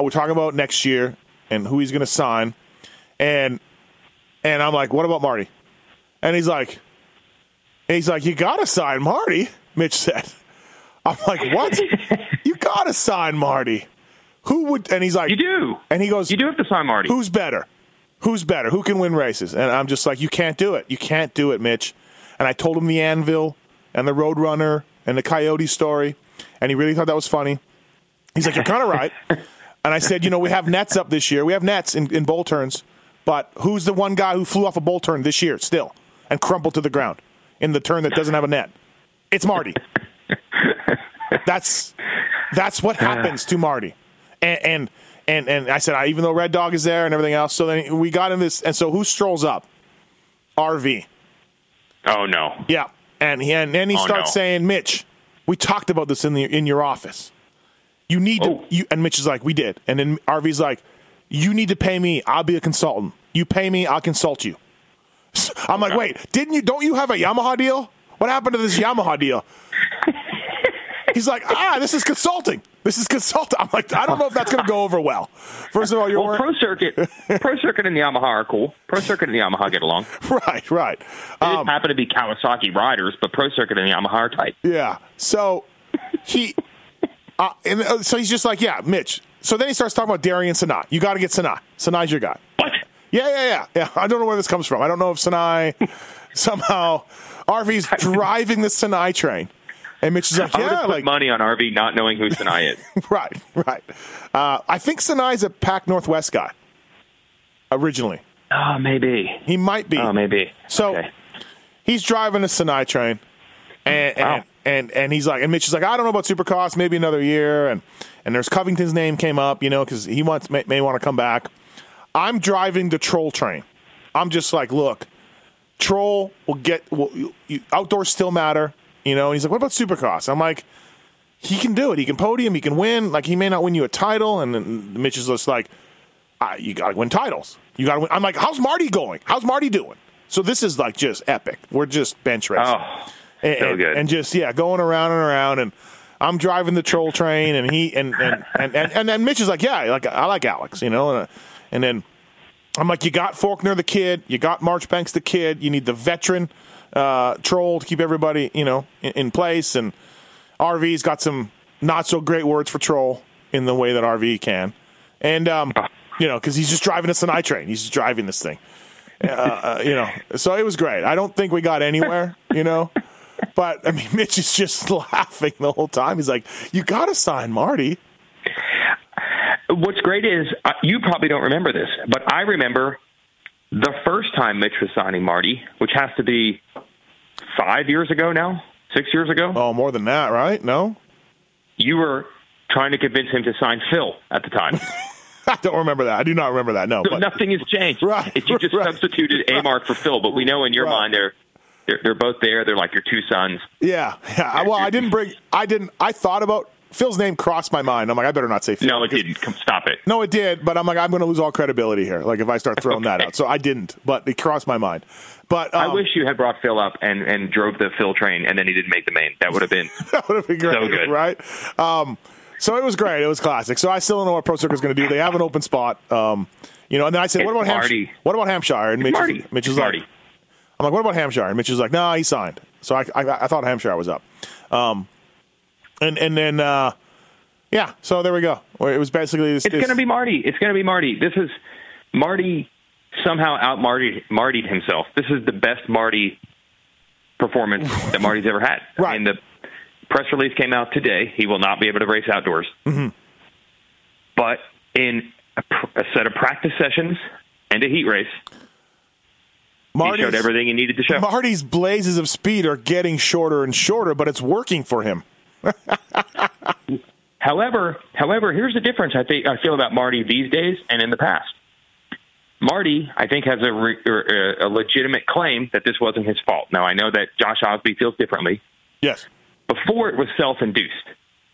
we're talking about next year and who he's going to sign, and and I'm like, what about Marty? And he's like, and he's like, you got to sign Marty. Mitch said. I'm like, what? you got to sign Marty. Who would? And he's like, You do. And he goes, You do have to sign Marty. Who's better? Who's better? Who can win races? And I'm just like, you can't do it. You can't do it, Mitch. And I told him the Anvil and the Roadrunner and the Coyote story, and he really thought that was funny. He's like, you're kind of right. And I said, you know, we have nets up this year. We have nets in, in bowl turns, but who's the one guy who flew off a bowl turn this year still and crumpled to the ground in the turn that doesn't have a net? It's Marty. That's that's what happens to Marty. And and and, and I said, I, even though Red Dog is there and everything else, so then we got in this. And so who strolls up? RV. oh no. Yeah. And he and then he Oh, starts no. saying, Mitch, we talked about this in the in your office. You need Oh. to you and Mitch is like, we did. And then RV's like, you need to pay me. I'll be a consultant. You pay me, I'll consult you. I'm like, wait, didn't you? Don't you have a Yamaha deal? What happened to this Yamaha deal? He's like, ah, this is consulting. This is consulting. I'm like, I don't know if that's going to go over well. First of all, you're Well, wearing- Pro Circuit, Pro Circuit and the Yamaha are cool. Pro Circuit and the Yamaha get along. right, right. They Um, happen to be Kawasaki riders, but Pro Circuit and the Yamaha are tight. Yeah. So he, uh, and uh, so he's just like, yeah, Mitch. So then he starts talking about Darian Sanai. You got to get Sanai. Sanai's your guy. What? Yeah, yeah, yeah, yeah. I don't know where this comes from. I don't know if Sanai somehow RV's driving the Sanai train, and Mitch is like, I yeah, put like money on RV not knowing who Sanai is. right, right. Uh, I think Sanai's a Pac Northwest guy originally. oh, maybe. He might be. Oh, maybe. So Okay. he's driving a Sanai train, and and, Wow. and and he's like, and Mitch is like, I don't know about Supercross, maybe another year, and and there's Covington's name came up, you know, because he wants may, may want to come back. I'm driving the troll train. I'm just like, look, troll will get will, you, you, outdoors still matter, you know. And he's like, what about Supercross? I'm like. He can do it. He can podium. He can win. Like he may not win you a title, and then Mitch is just like, you got to win titles. You got to win. I'm like, how's Marty going? How's Marty doing? So this is like just epic. We're just bench racing. Oh, and, so good. And just yeah, going around and around, and I'm driving the troll train, and he and and and and, and, then Mitch is like, yeah, like I like Alex, you know, and, and then I'm like, you got Forkner the kid, you got Marchbanks the kid, you need the veteran uh, troll to keep everybody, you know, in, in place, and RV's got some not so great words for troll in the way that RV can, and um, you know, because he's just driving a Sanai train, he's just driving this thing, uh, uh, you know, so it was great. I don't think we got anywhere, you know. But I mean, Mitch is just laughing the whole time. He's like, "You got to sign Marty." What's great is uh, you probably don't remember this, but I remember the first time Mitch was signing Marty, which has to be five years ago now, six years ago. Oh, more than that, right? No. You were trying to convince him to sign Phil at the time. I don't remember that. I do not remember that. No, So but nothing has changed. Right, It's you just right. substituted A Mark for Phil, but we know in your Right. mind they're, they're they're both there. They're like your two sons. yeah, yeah. Well, I didn't bring. I didn't. I thought about Phil's name crossed my mind. I'm like, I better not say Phil. No, it didn't. Come, stop it. No, it did, but I'm like, I'm going to lose all credibility here. Like if I start throwing that out, so I didn't, but it crossed my mind. But I um, wish you had brought Phil up and, and drove the Phil train, and then he didn't make the main. That would have been that would have been great, So good. right? Um, so it was great. It was classic. So I still don't know what Pro is going to do. They have an open spot. Um, you know, and then I said, It's "What about Hampshire? What about Hampshire?" And Mitch, Marty. is, Mitch is like, "I'm like, what about Hampshire?" And Mitch is like, "No, he signed." So I, I, I thought Hampshire was up. Um, and and then uh, yeah, so there we go. It was basically this, It's going to be Marty. It's going to be Marty. This is Marty somehow out Marty Martied himself. This is the best Marty performance that Marty's ever had. Right. I mean, the press release came out today. He will not be able to race outdoors. Mm-hmm. But in a, pr- a set of practice sessions and a heat race, he showed everything he needed to show. Marty's blazes of speed are getting shorter and shorter, but it's working for him. However, however, here's the difference I think I feel about Marty these days and in the past. Marty, I think, has a, re, er, a legitimate claim that this wasn't his fault. Now, I know that Josh Osby feels differently. Yes. Before it was self-induced.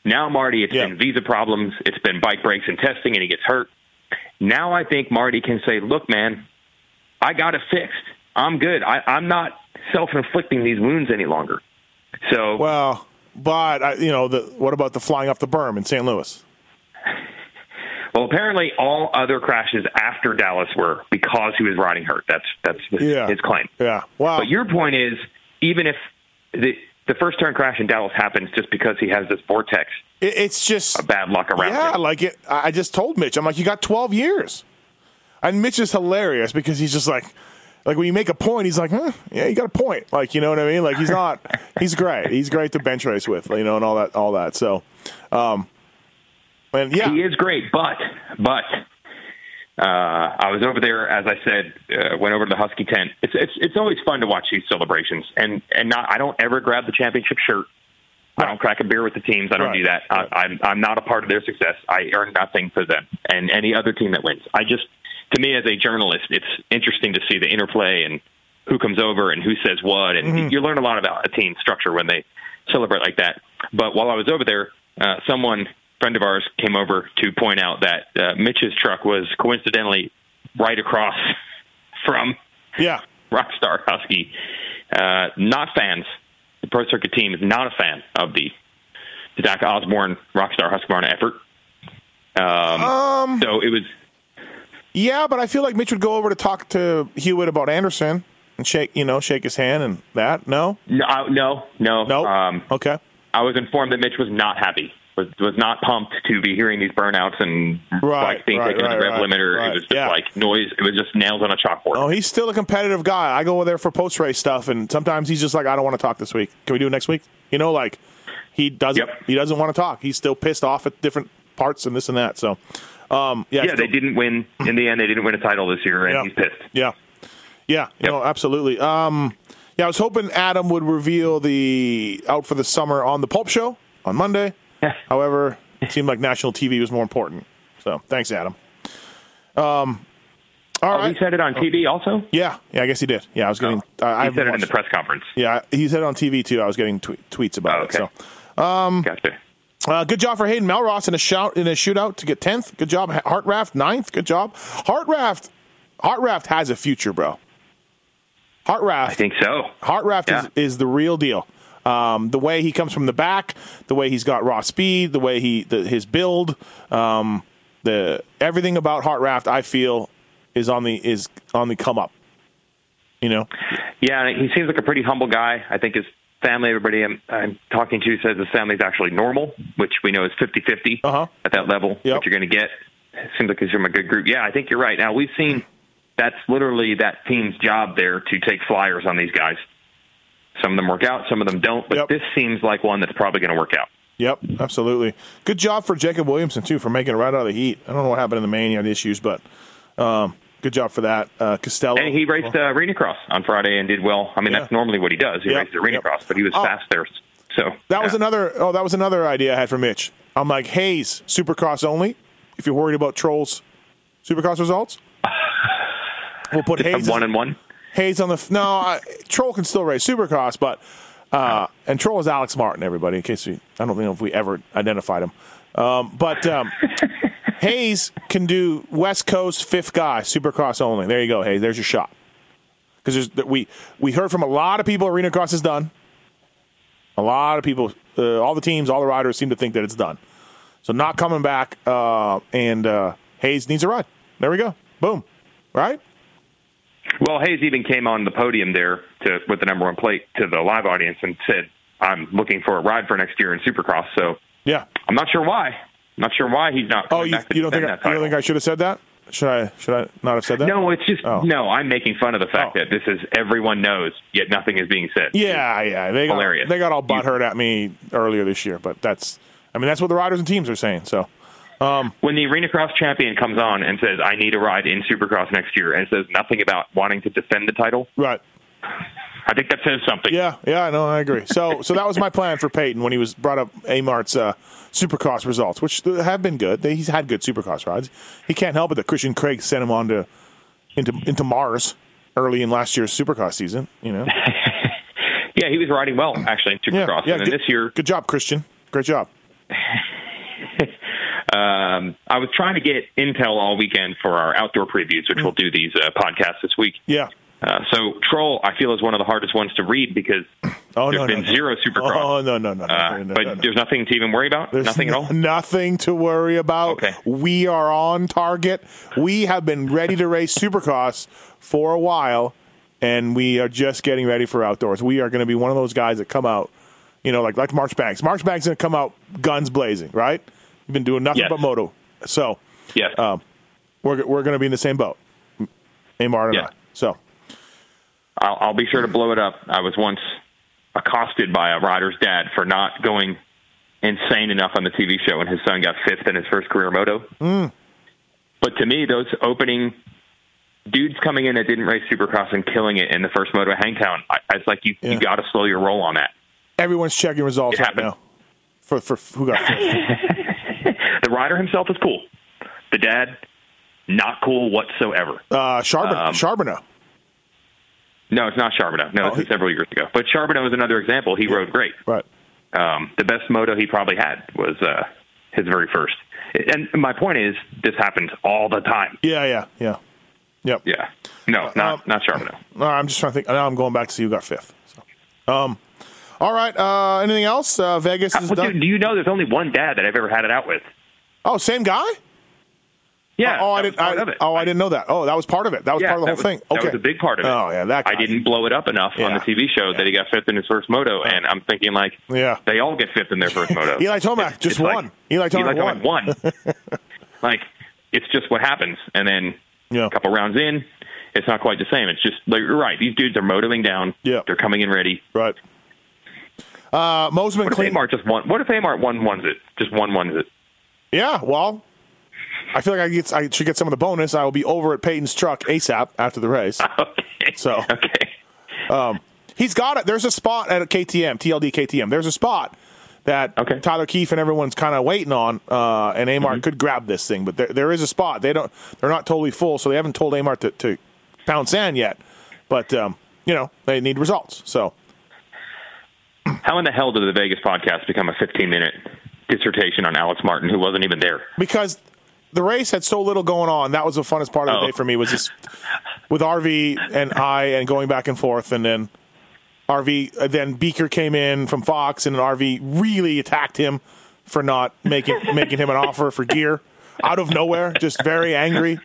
Now, Marty, it's Yeah. been visa problems, it's been bike breaks and testing, and he gets hurt. Now, I think Marty can say, "Look, man, I got it fixed. I'm good. I, I'm not self-inflicting these wounds any longer." So, Well, but I, you know, the, what about the flying off the berm in St. Louis? Well, apparently, all other crashes after Dallas were because he was riding hurt. That's that's his, Yeah. his claim. Yeah. Wow. But your point is, even if the the first turn crash in Dallas happens just because he has this vortex It, it's just a bad luck around yeah, him. like it. I I just told Mitch, I'm like, you got 12 years, and Mitch is hilarious because he's just like, like when you make a point, he's like, huh, yeah, you got a point, like you know what I mean? Like he's not, he's great, he's great to bench race with, you know, and all that, all that. So, um, and yeah, He is great, but but uh, I was over there as I said. Uh, went over to the Husky tent. It's it's it's always fun to watch these celebrations, and and not I don't ever grab the championship shirt. I don't crack a beer with the teams. I don't Right, do that. right. I, I'm I'm not a part of their success. I earn nothing for them and any other team that wins. I just to me as a journalist, it's interesting to see the interplay and who comes over and who says what, and Mm-hmm. you learn a lot about a team structure when they celebrate like that. But while I was over there, uh, someone friend of ours came over to point out that uh, Mitch's truck was coincidentally right across from yeah, Rockstar Husky. Uh, not fans. The Pro Circuit team is not a fan of the Zach Osborne Rockstar Husqvarna effort. Um, um, so it was yeah, but I feel like Mitch would go over to talk to Hewitt about Anderson and shake, you know, shake his hand and that. No, no, no, no. no, Um, okay, I was informed that Mitch was not happy. Was was not pumped to be hearing these burnouts and Right, like being right, taken to right, the rev right, limiter. right, It was just yeah. like noise. It was just nails on a chalkboard. Oh, he's still a competitive guy. I go over there for post race stuff, and sometimes he's just like, I don't want to talk this week. Can we do it next week? You know, like he doesn't. Yep. He doesn't want to talk. He's still pissed off at different parts and this and that. So, um, yeah, yeah, still- they didn't win in the end. They didn't win a title this year, and Yeah. he's pissed. Yeah, yeah, Yep. no, absolutely. Um, yeah, I was hoping Adam would reveal the out for the summer on the Pulp Show on Monday. However, it seemed like national TV was more important. So, thanks, Adam. Um, all Oh, right. he said it on TV also. Yeah, yeah, I guess he did. Yeah, I was getting. I, I He said it in the press conference. Yeah, he said it on TV too. I was getting twe- tweets about Oh, it. okay. So, Gotcha. Uh, good job for Hayden Mellross in a shout in a shootout to get tenth. Good job, Hartraft ninth. Good job, Hartraft. Hartraft has a future, bro. Hartraft. I think so. Hartraft Yeah. is, is the real deal. Um, the way he comes from the back, the way he's got raw speed, the way he the, his build, um, the everything about Hartraft, I feel, is on the is on the come up. You know, Yeah, he seems like a pretty humble guy. I think his family, everybody I'm, I'm talking to, says the family is actually normal, which we know is 50 50 Uh-huh. at that level, Yep. what you're going to get. Seems like he's from a good group. Yeah, I think you're right. Now, we've seen that's literally that team's job there to take flyers on these guys. Some of them work out, some of them don't, but Yep. this seems like one that's probably going to work out. Yep, absolutely. Good job for Jacob Williamson too for making it right out of the heat. I don't know what happened in the main; he had issues, but um, good job for that. Uh, Costello And he raced uh, arena cross on Friday and did well. I mean, Yeah. that's normally what he does. He Yep, races arena yep. cross, but he was Oh. fast there. So that was yeah. another. Oh, that was another idea I had for Mitch. I'm like, Hayes, Supercross only. If you're worried about trolls Supercross results? We'll put Hayes one and one. Hayes on the f- no. I, Troll can still race Supercross, but uh, and Troll is Alex Martin. Everybody, in case we, I don't know if we ever identified him, um, but um, Hayes can do West Coast fifth guy Supercross only. There you go, Hayes. There's your shot. Because we we heard from a lot of people Arena Cross is done. A lot of people, uh, all the teams, all the riders seem to think that it's done. So not coming back, uh, and uh, Hayes needs a ride. There we go. Boom. Right? Well, Hayes even came on the podium there to with the number one plate to the live audience and said, "I'm looking for a ride for next year in Supercross." So Yeah. I'm not sure why. I'm not sure why he's not. Oh, you, you don't think I, you don't think I should have said that? Should I should I not have said that? No, it's just Oh. no. I'm making fun of the fact Oh. that this is everyone knows, yet nothing is being said. Yeah, yeah. They got, Hilarious. They got all butthurt at me earlier this year, but that's I mean that's what the riders and teams are saying. So um. When the Arena Cross champion comes on and says, "I need a ride in Supercross next year," and says nothing about wanting to defend the title, right. I think that says something. Yeah, yeah, I know, I agree. So so that was my plan for Payton when he was brought up Amart's uh, Supercross results, which have been good. He's had good Supercross rides. He can't help it that Christian Craig sent him on to into into Mars early in last year's Supercross season. You know, Yeah, he was riding well actually in yeah, Supercross, yeah. and good, this year good job, Christian. Great job. um, I was trying to get intel all weekend for our outdoor previews, which we'll do these uh, podcasts this week. Yeah. Uh, so Troll, I feel, is one of the hardest ones to read because Oh there's no, been no, no. zero Supercross. Oh no, no, no, no, uh, no, no, but no, no. there's nothing to even worry about. There's nothing at all. Nothing to worry about. Okay. We are on target. We have been ready to race Supercross for a while, and we are just getting ready for outdoors. We are going to be one of those guys that come out, you know, like like Marchbanks. March Banks going to come out guns blazing, right? You've been doing nothing Yes. but moto, so Yes. um, we're we're going to be in the same boat, Amar and Yeah. I. So I'll, I'll be sure to blow it up. I was once accosted by a rider's dad for not going insane enough on the TV show when his son got fifth in his first career moto. Mm. But to me, those opening dudes coming in that didn't race Supercross and killing it in the first moto at Hangtown, I, it's like you Yeah. you got to slow your roll on that. everyone's checking results It right happened. now. For for who got fifth? The rider himself is cool. The dad, not cool whatsoever. uh, Charbon, Um, Charbonneau. No, it's not Charbonneau. No, Oh, this he- is several years ago. But Charbonneau is another example. He rode great. Right. um, the best moto he probably had was uh, his very first. And my point is, this happens all the time. Yeah, yeah, yeah. Yep. Yeah, no, not um, not Charbonneau. All right, I'm just trying to think. Now I'm going back to see who got fifth. So, um, all right. Uh, anything else? Uh, Vegas is Well, done. do you know there's only one dad that I've ever had it out with? oh, same guy. Yeah. oh, I didn't. I, part of it. oh, I didn't know that. Oh, that was part of it. That was Yeah, part of the whole was- thing. That was a big part of it. Oh, yeah, that I didn't blow it up enough on the TV show that he got fifth in his first moto, and I'm thinking like, Yeah. they all get fifth in their first moto. Eli Tomac just it's like- won. Eli Tomac Tomac won. won. like, it's just what happens, and then Yeah. a couple rounds in, it's not quite the same. It's just like you're right. These dudes are motoing down. Yeah. they're coming in ready. Right. Uh, Mosman What if. Amart just won? What if Amart won ones it? Just one ones it. Yeah. Well, I feel like I get. I should get some of the bonus. I will be over at Payton's truck ASAP after the race. Okay. So- okay. He's got it. There's a spot at KTM, TLD KTM. There's a spot that Okay. Tyler Keefe and everyone's kind of waiting on, uh, and Amart Mm-hmm. could grab this thing. But there, there is a spot. They don't. They're not totally full, so they haven't told Amart to, to pound sand yet. But um, you know they need results. So How in the hell did the Vegas podcast become a 15 minute dissertation on Alex Martin, who wasn't even there? because the race had so little going on, that was the funnest part of the Oh. day for me. Was just with RV and I and going back and forth, and then RV. Then Beaker came in from Fox, and RV really attacked him for not making making him an offer for gear out of nowhere. Just very angry,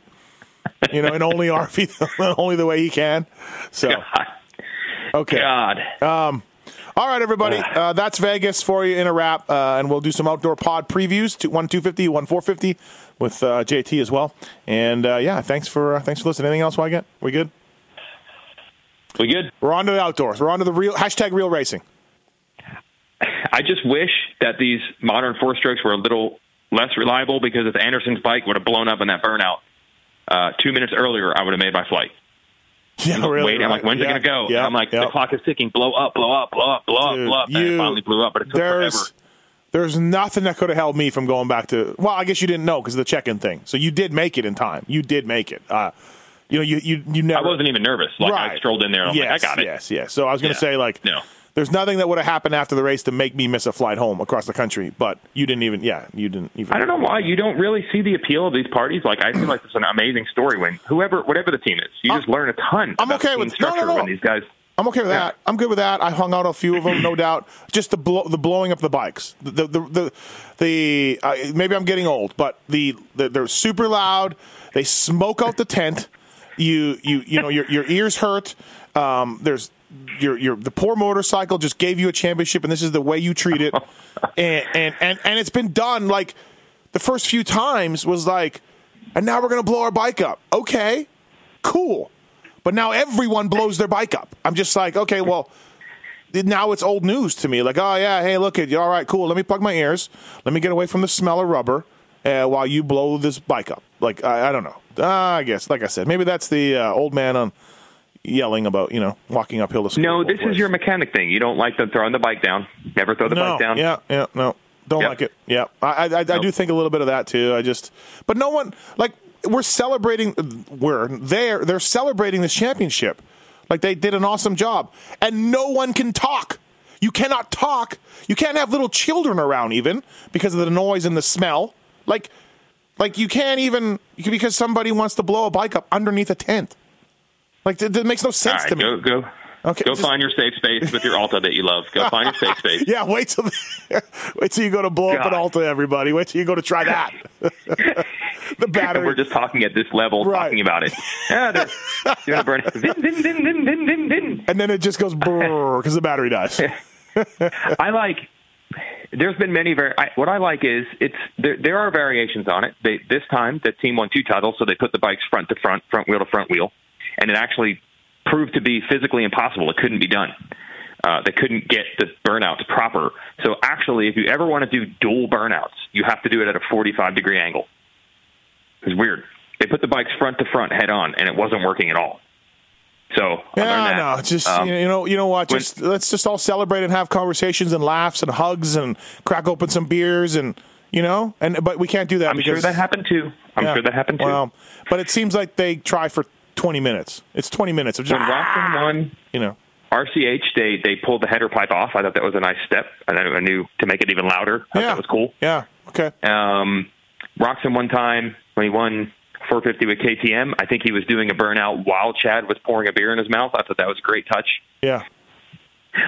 you know, and only RV, only the way he can. So okay, God. Um, all right, everybody. Uh, that's Vegas for you in a wrap, uh, and we'll do some outdoor pod previews to one two fifty, one four fifty with uh, JT as well. And uh, yeah, thanks for uh, thanks for listening. Anything else, Weigandt? We good? we good? We're on to the outdoors. We're on to the real hashtag real racing. I just wish that these modern four strokes were a little less reliable because if Anderson's bike would have blown up in that burnout uh, two minutes earlier, I would have made my flight. Yeah, really. Wait, I'm like, when's Yeah, it going to go? Yeah, I'm like, yeah. the clock is ticking. Blow up, blow up, blow up, blow up, blow up. and you- it finally blew up, but it took there's forever. There's nothing that could have held me from going back to. Well, I guess you didn't know because of the check-in thing. So you did make it in time. You did make it. Uh, you know, you you you never. I wasn't even nervous. Like I strolled in there. and I'm yes, like, I got it. Yes, yes. So I was going to Yeah. say like, No. There's nothing that would have happened after the race to make me miss a flight home across the country. But you didn't even. Yeah, you didn't even. I don't know why you don't really see the appeal of these parties. Like I feel like it's an amazing story when whoever, whatever the team is, you just learn a ton. I'm okay with- no, no, no. when these guys. I'm okay with Yeah. that. I'm good with that. I hung out a few of them, no doubt. Just the blow, the blowing up the bikes. The the the, the, the uh, maybe I'm getting old, but the, the they're super loud. They smoke out the tent. You you you know your your ears hurt. Um, there's your your the poor motorcycle just gave you a championship, and this is the way you treat it. and and and and it's been done like the first few times was like, and now we're gonna blow our bike up. Okay, cool. But now everyone blows their bike up. I'm just like, okay, well, now it's old news to me. Like, oh yeah, hey, look at you. All right, cool. Let me plug my ears. Let me get away from the smell of rubber uh, while you blow this bike up. Like, I, I don't know. Uh, I guess, like I said, maybe that's the uh, old man on yelling about you know walking uphill to school. No, this is your mechanic thing. You don't like them throwing the bike down. Never throw the no, bike down. Yeah, yeah, no, don't Yep. like it. Yeah, I, I, I, I do think a little bit of that too. I just, but no one like we're celebrating. We're they're they're celebrating this championship, like they did an awesome job, and no one can talk. You cannot talk. You can't have little children around even because of the noise and the smell. Like, like you can't even because somebody wants to blow a bike up underneath a tent. Like that, that makes no sense right, to me. go go. Okay, go just- find your safe space with your Alta that you love. Go find your safe space. Yeah, wait till wait till you go to blow up an God. Alta, everybody. Wait till you go to try that. the battery. We're just talking at this level, Right. talking about it. Yeah, burn. Vin. and then it just goes because the battery dies. I like. There's been many. Var- I, what I like is it's there. There are variations on it. They, this time, the team won two titles, so they put the bikes front to front, front wheel to front wheel, and it actually proved to be physically impossible. It couldn't be done. Uh, they couldn't get the burnouts proper. So actually, if you ever want to do dual burnouts, you have to do it at a 45 degree angle. It's weird. They put the bikes front to front head on, and it wasn't working at all. So Yeah, no, just Um, you know, you know what? when- Just let's just all celebrate and have conversations and laughs and hugs and crack open some beers and you know, and but we can't do that. I'm because, sure that happened too. I'm yeah. sure that happened too. Well, but it seems like they try for 20 minutes. It's 20 minutes of just when Roxon won you know. RCH, they they pulled the header pipe off. I thought that was a nice step. I knew to make it even louder. I thought Yeah, that was cool. Yeah. Okay. Um, Roxon one time when he won 450 with KTM, I think he was doing a burnout while Chad was pouring a beer in his mouth. I thought that was a great touch. Yeah.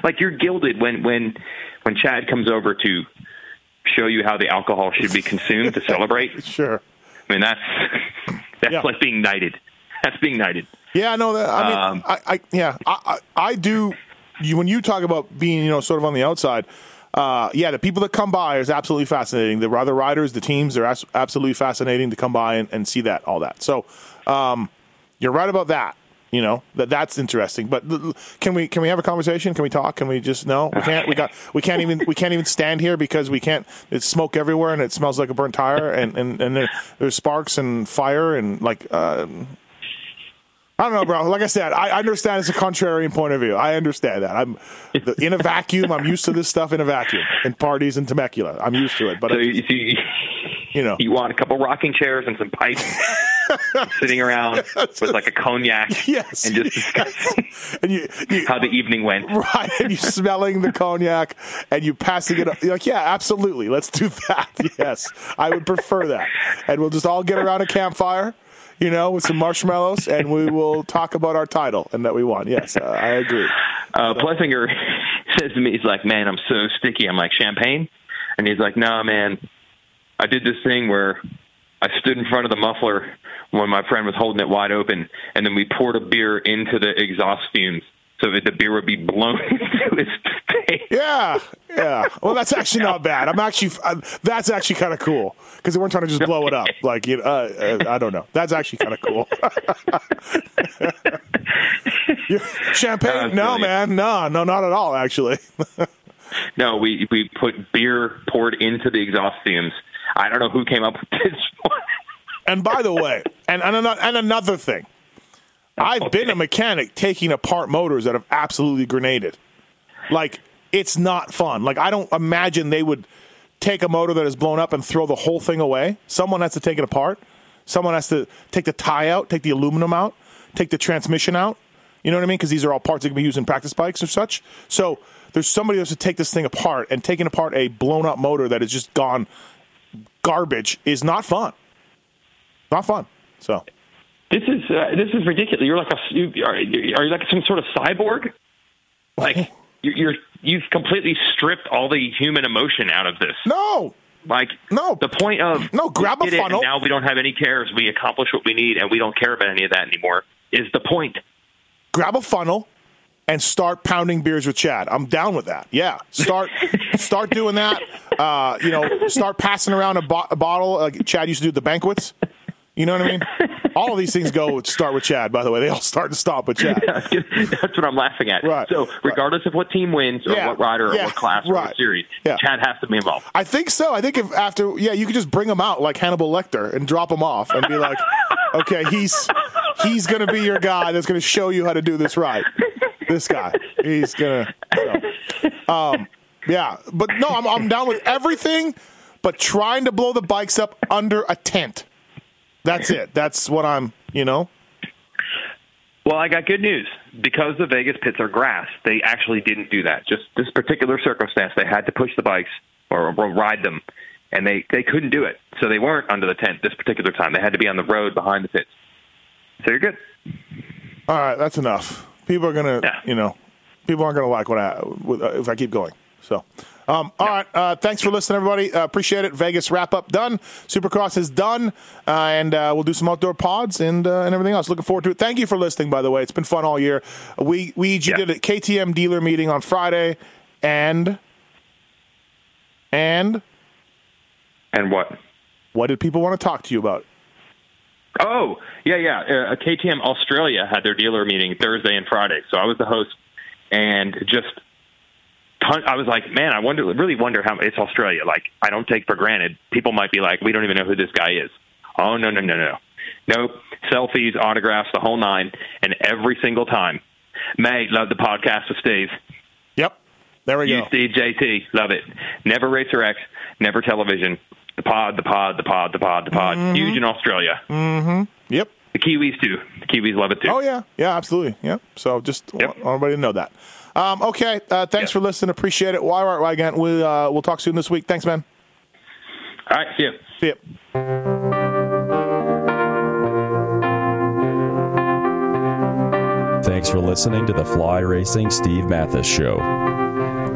Like you're gilded when when when Chad comes over to show you how the alcohol should be consumed to celebrate. Sure. I mean that's that's Yeah. like being knighted. That's being knighted. Yeah, I know that. I mean, Um, I, I, yeah, I, I, I do. You when you talk about being, you know, sort of on the outside, uh, yeah, the people that come by is absolutely fascinating. The other riders, the teams, they're as, absolutely fascinating to come by and, and see that, all that. So, um, you're right about that. You know that that's interesting. But can we can we have a conversation? Can we talk? Can we just no? We can't. We got. We can't even. We can't even stand here because we can't. It's smoke everywhere and it smells like a burnt tire and and and there, there's sparks and fire and like. Uh, I don't know, bro. Like I said, I understand it's a contrarian point of view. I understand that. I'm in a vacuum. I'm used to this stuff in a vacuum, in parties in Temecula. I'm used to it. But So I- you, you, you know, you want a couple rocking chairs and some pipes sitting around with like a cognac yes, and just discussing and you, you how the evening went. right, and you smelling the cognac and you passing it. up. You're like, yeah, absolutely, let's do that. Yes, I would prefer that, and we'll just all get around a campfire. You know, with some marshmallows, and we will talk about our title and that we won. Yes, uh, I agree. Uh, Plessinger says to me, he's like, man, I'm so sticky. I'm like, champagne? And he's like, nah, man, I did this thing where I stood in front of the muffler when my friend was holding it wide open, and then we poured a beer into the exhaust fumes so that the beer would be blown into his face. Yeah, yeah. Well, that's actually not bad. I'm actually uh, that's actually kind of cool because they weren't trying to just blow it up. Like, you know, uh, uh, I don't know. That's actually kind of cool. Champagne? No, man. No, no, not at all. Actually, No, we we put beer poured into the exhaust fumes. I don't know who came up with this one. and by the way, and and another, and another thing, I've been a mechanic taking apart motors that have absolutely grenaded. Like, it's not fun. Like, I don't imagine they would take a motor that is blown up and throw the whole thing away. Someone has to take it apart. Someone has to take the tie out, take the aluminum out, take the transmission out. You know what I mean? Because these are all parts that can be used in practice bikes or such. So there's somebody has to take this thing apart, and taking apart a blown up motor that is just gone garbage is not fun. Not fun. So This is uh, this is ridiculous. You're like a you, are, are you like some sort of cyborg? Like you're, you're you've completely stripped all the human emotion out of this. no, Like No. the point of No, grab a funnel. Now we don't have any cares. We accomplish what we need, and we don't care about any of that anymore. Is the point? grab a funnel and start pounding beers with Chad. I'm down with that. Yeah, start start doing that. Uh, you know, start passing around a, bo- a bottle. Like Chad used to do at the banquets. You know what I mean? All of these things go start with Chad. By the way, they all start and stop with Chad. That's what I'm laughing at. Right, So, regardless of what team wins or Yeah, what rider or yeah, what class or right. what series, Yeah. Chad has to be involved. I think so. I think if after, yeah, you could just bring him out like Hannibal Lecter and drop him off and be like, okay, he's he's going to be your guy that's going to show you how to do this right. This guy, he's gonna. So. Um, yeah, but no, I'm I'm down with everything, but trying to blow the bikes up under a tent. That's it. That's what I'm. You know. Well, I got good news. Because the Vegas pits are grass, they actually didn't do that. Just this particular circumstance, they had to push the bikes or, or ride them, and they, they couldn't do it. So they weren't under the tent this particular time. They had to be on the road behind the pits. So you're good. All right, that's enough. People are gonna, Yeah. you know, people aren't gonna like what I if I keep going. So, um, all right. Uh, thanks for listening, everybody. Uh, appreciate it. Vegas wrap up done. Supercross is done, uh, and uh, we'll do some outdoor pods and uh, and everything else. Looking forward to it. Thank you for listening. By the way, it's been fun all year. We we Yeah. did a KTM dealer meeting on Friday, and and And what? what did people want to talk to you about? Oh, yeah, yeah. Uh, KTM Australia had their dealer meeting Thursday and Friday, so I was the host, and just I was like, man, I wonder, really wonder how it's Australia. Like, I don't take for granted. People might be like, we don't even know who this guy is. Oh no, no, no, no, nope. Selfies, autographs, the whole nine, and every single time. May love the podcast with Steve. Yep, there we You, go. Steve, JT, love it. Never Racer X, never television. The pod, the pod, the pod, the pod, the pod. Mm-hmm. Huge in Australia. Mm-hmm. Yep. The Kiwis too. The Kiwis love it too. Oh yeah, yeah, absolutely. Yep. So just Yep. want everybody to know that. Um, okay. Uh, thanks Yeah. for listening. Appreciate it. Why right, again? We uh, we'll talk soon this week. Thanks, man. All right, see you. See you. Thanks for listening to the Fly Racing Steve Matthes Show.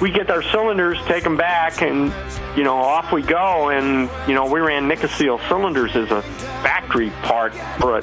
We get our cylinders, take them back, and you know off we go. And you know we ran Nikasil cylinders as a factory part for a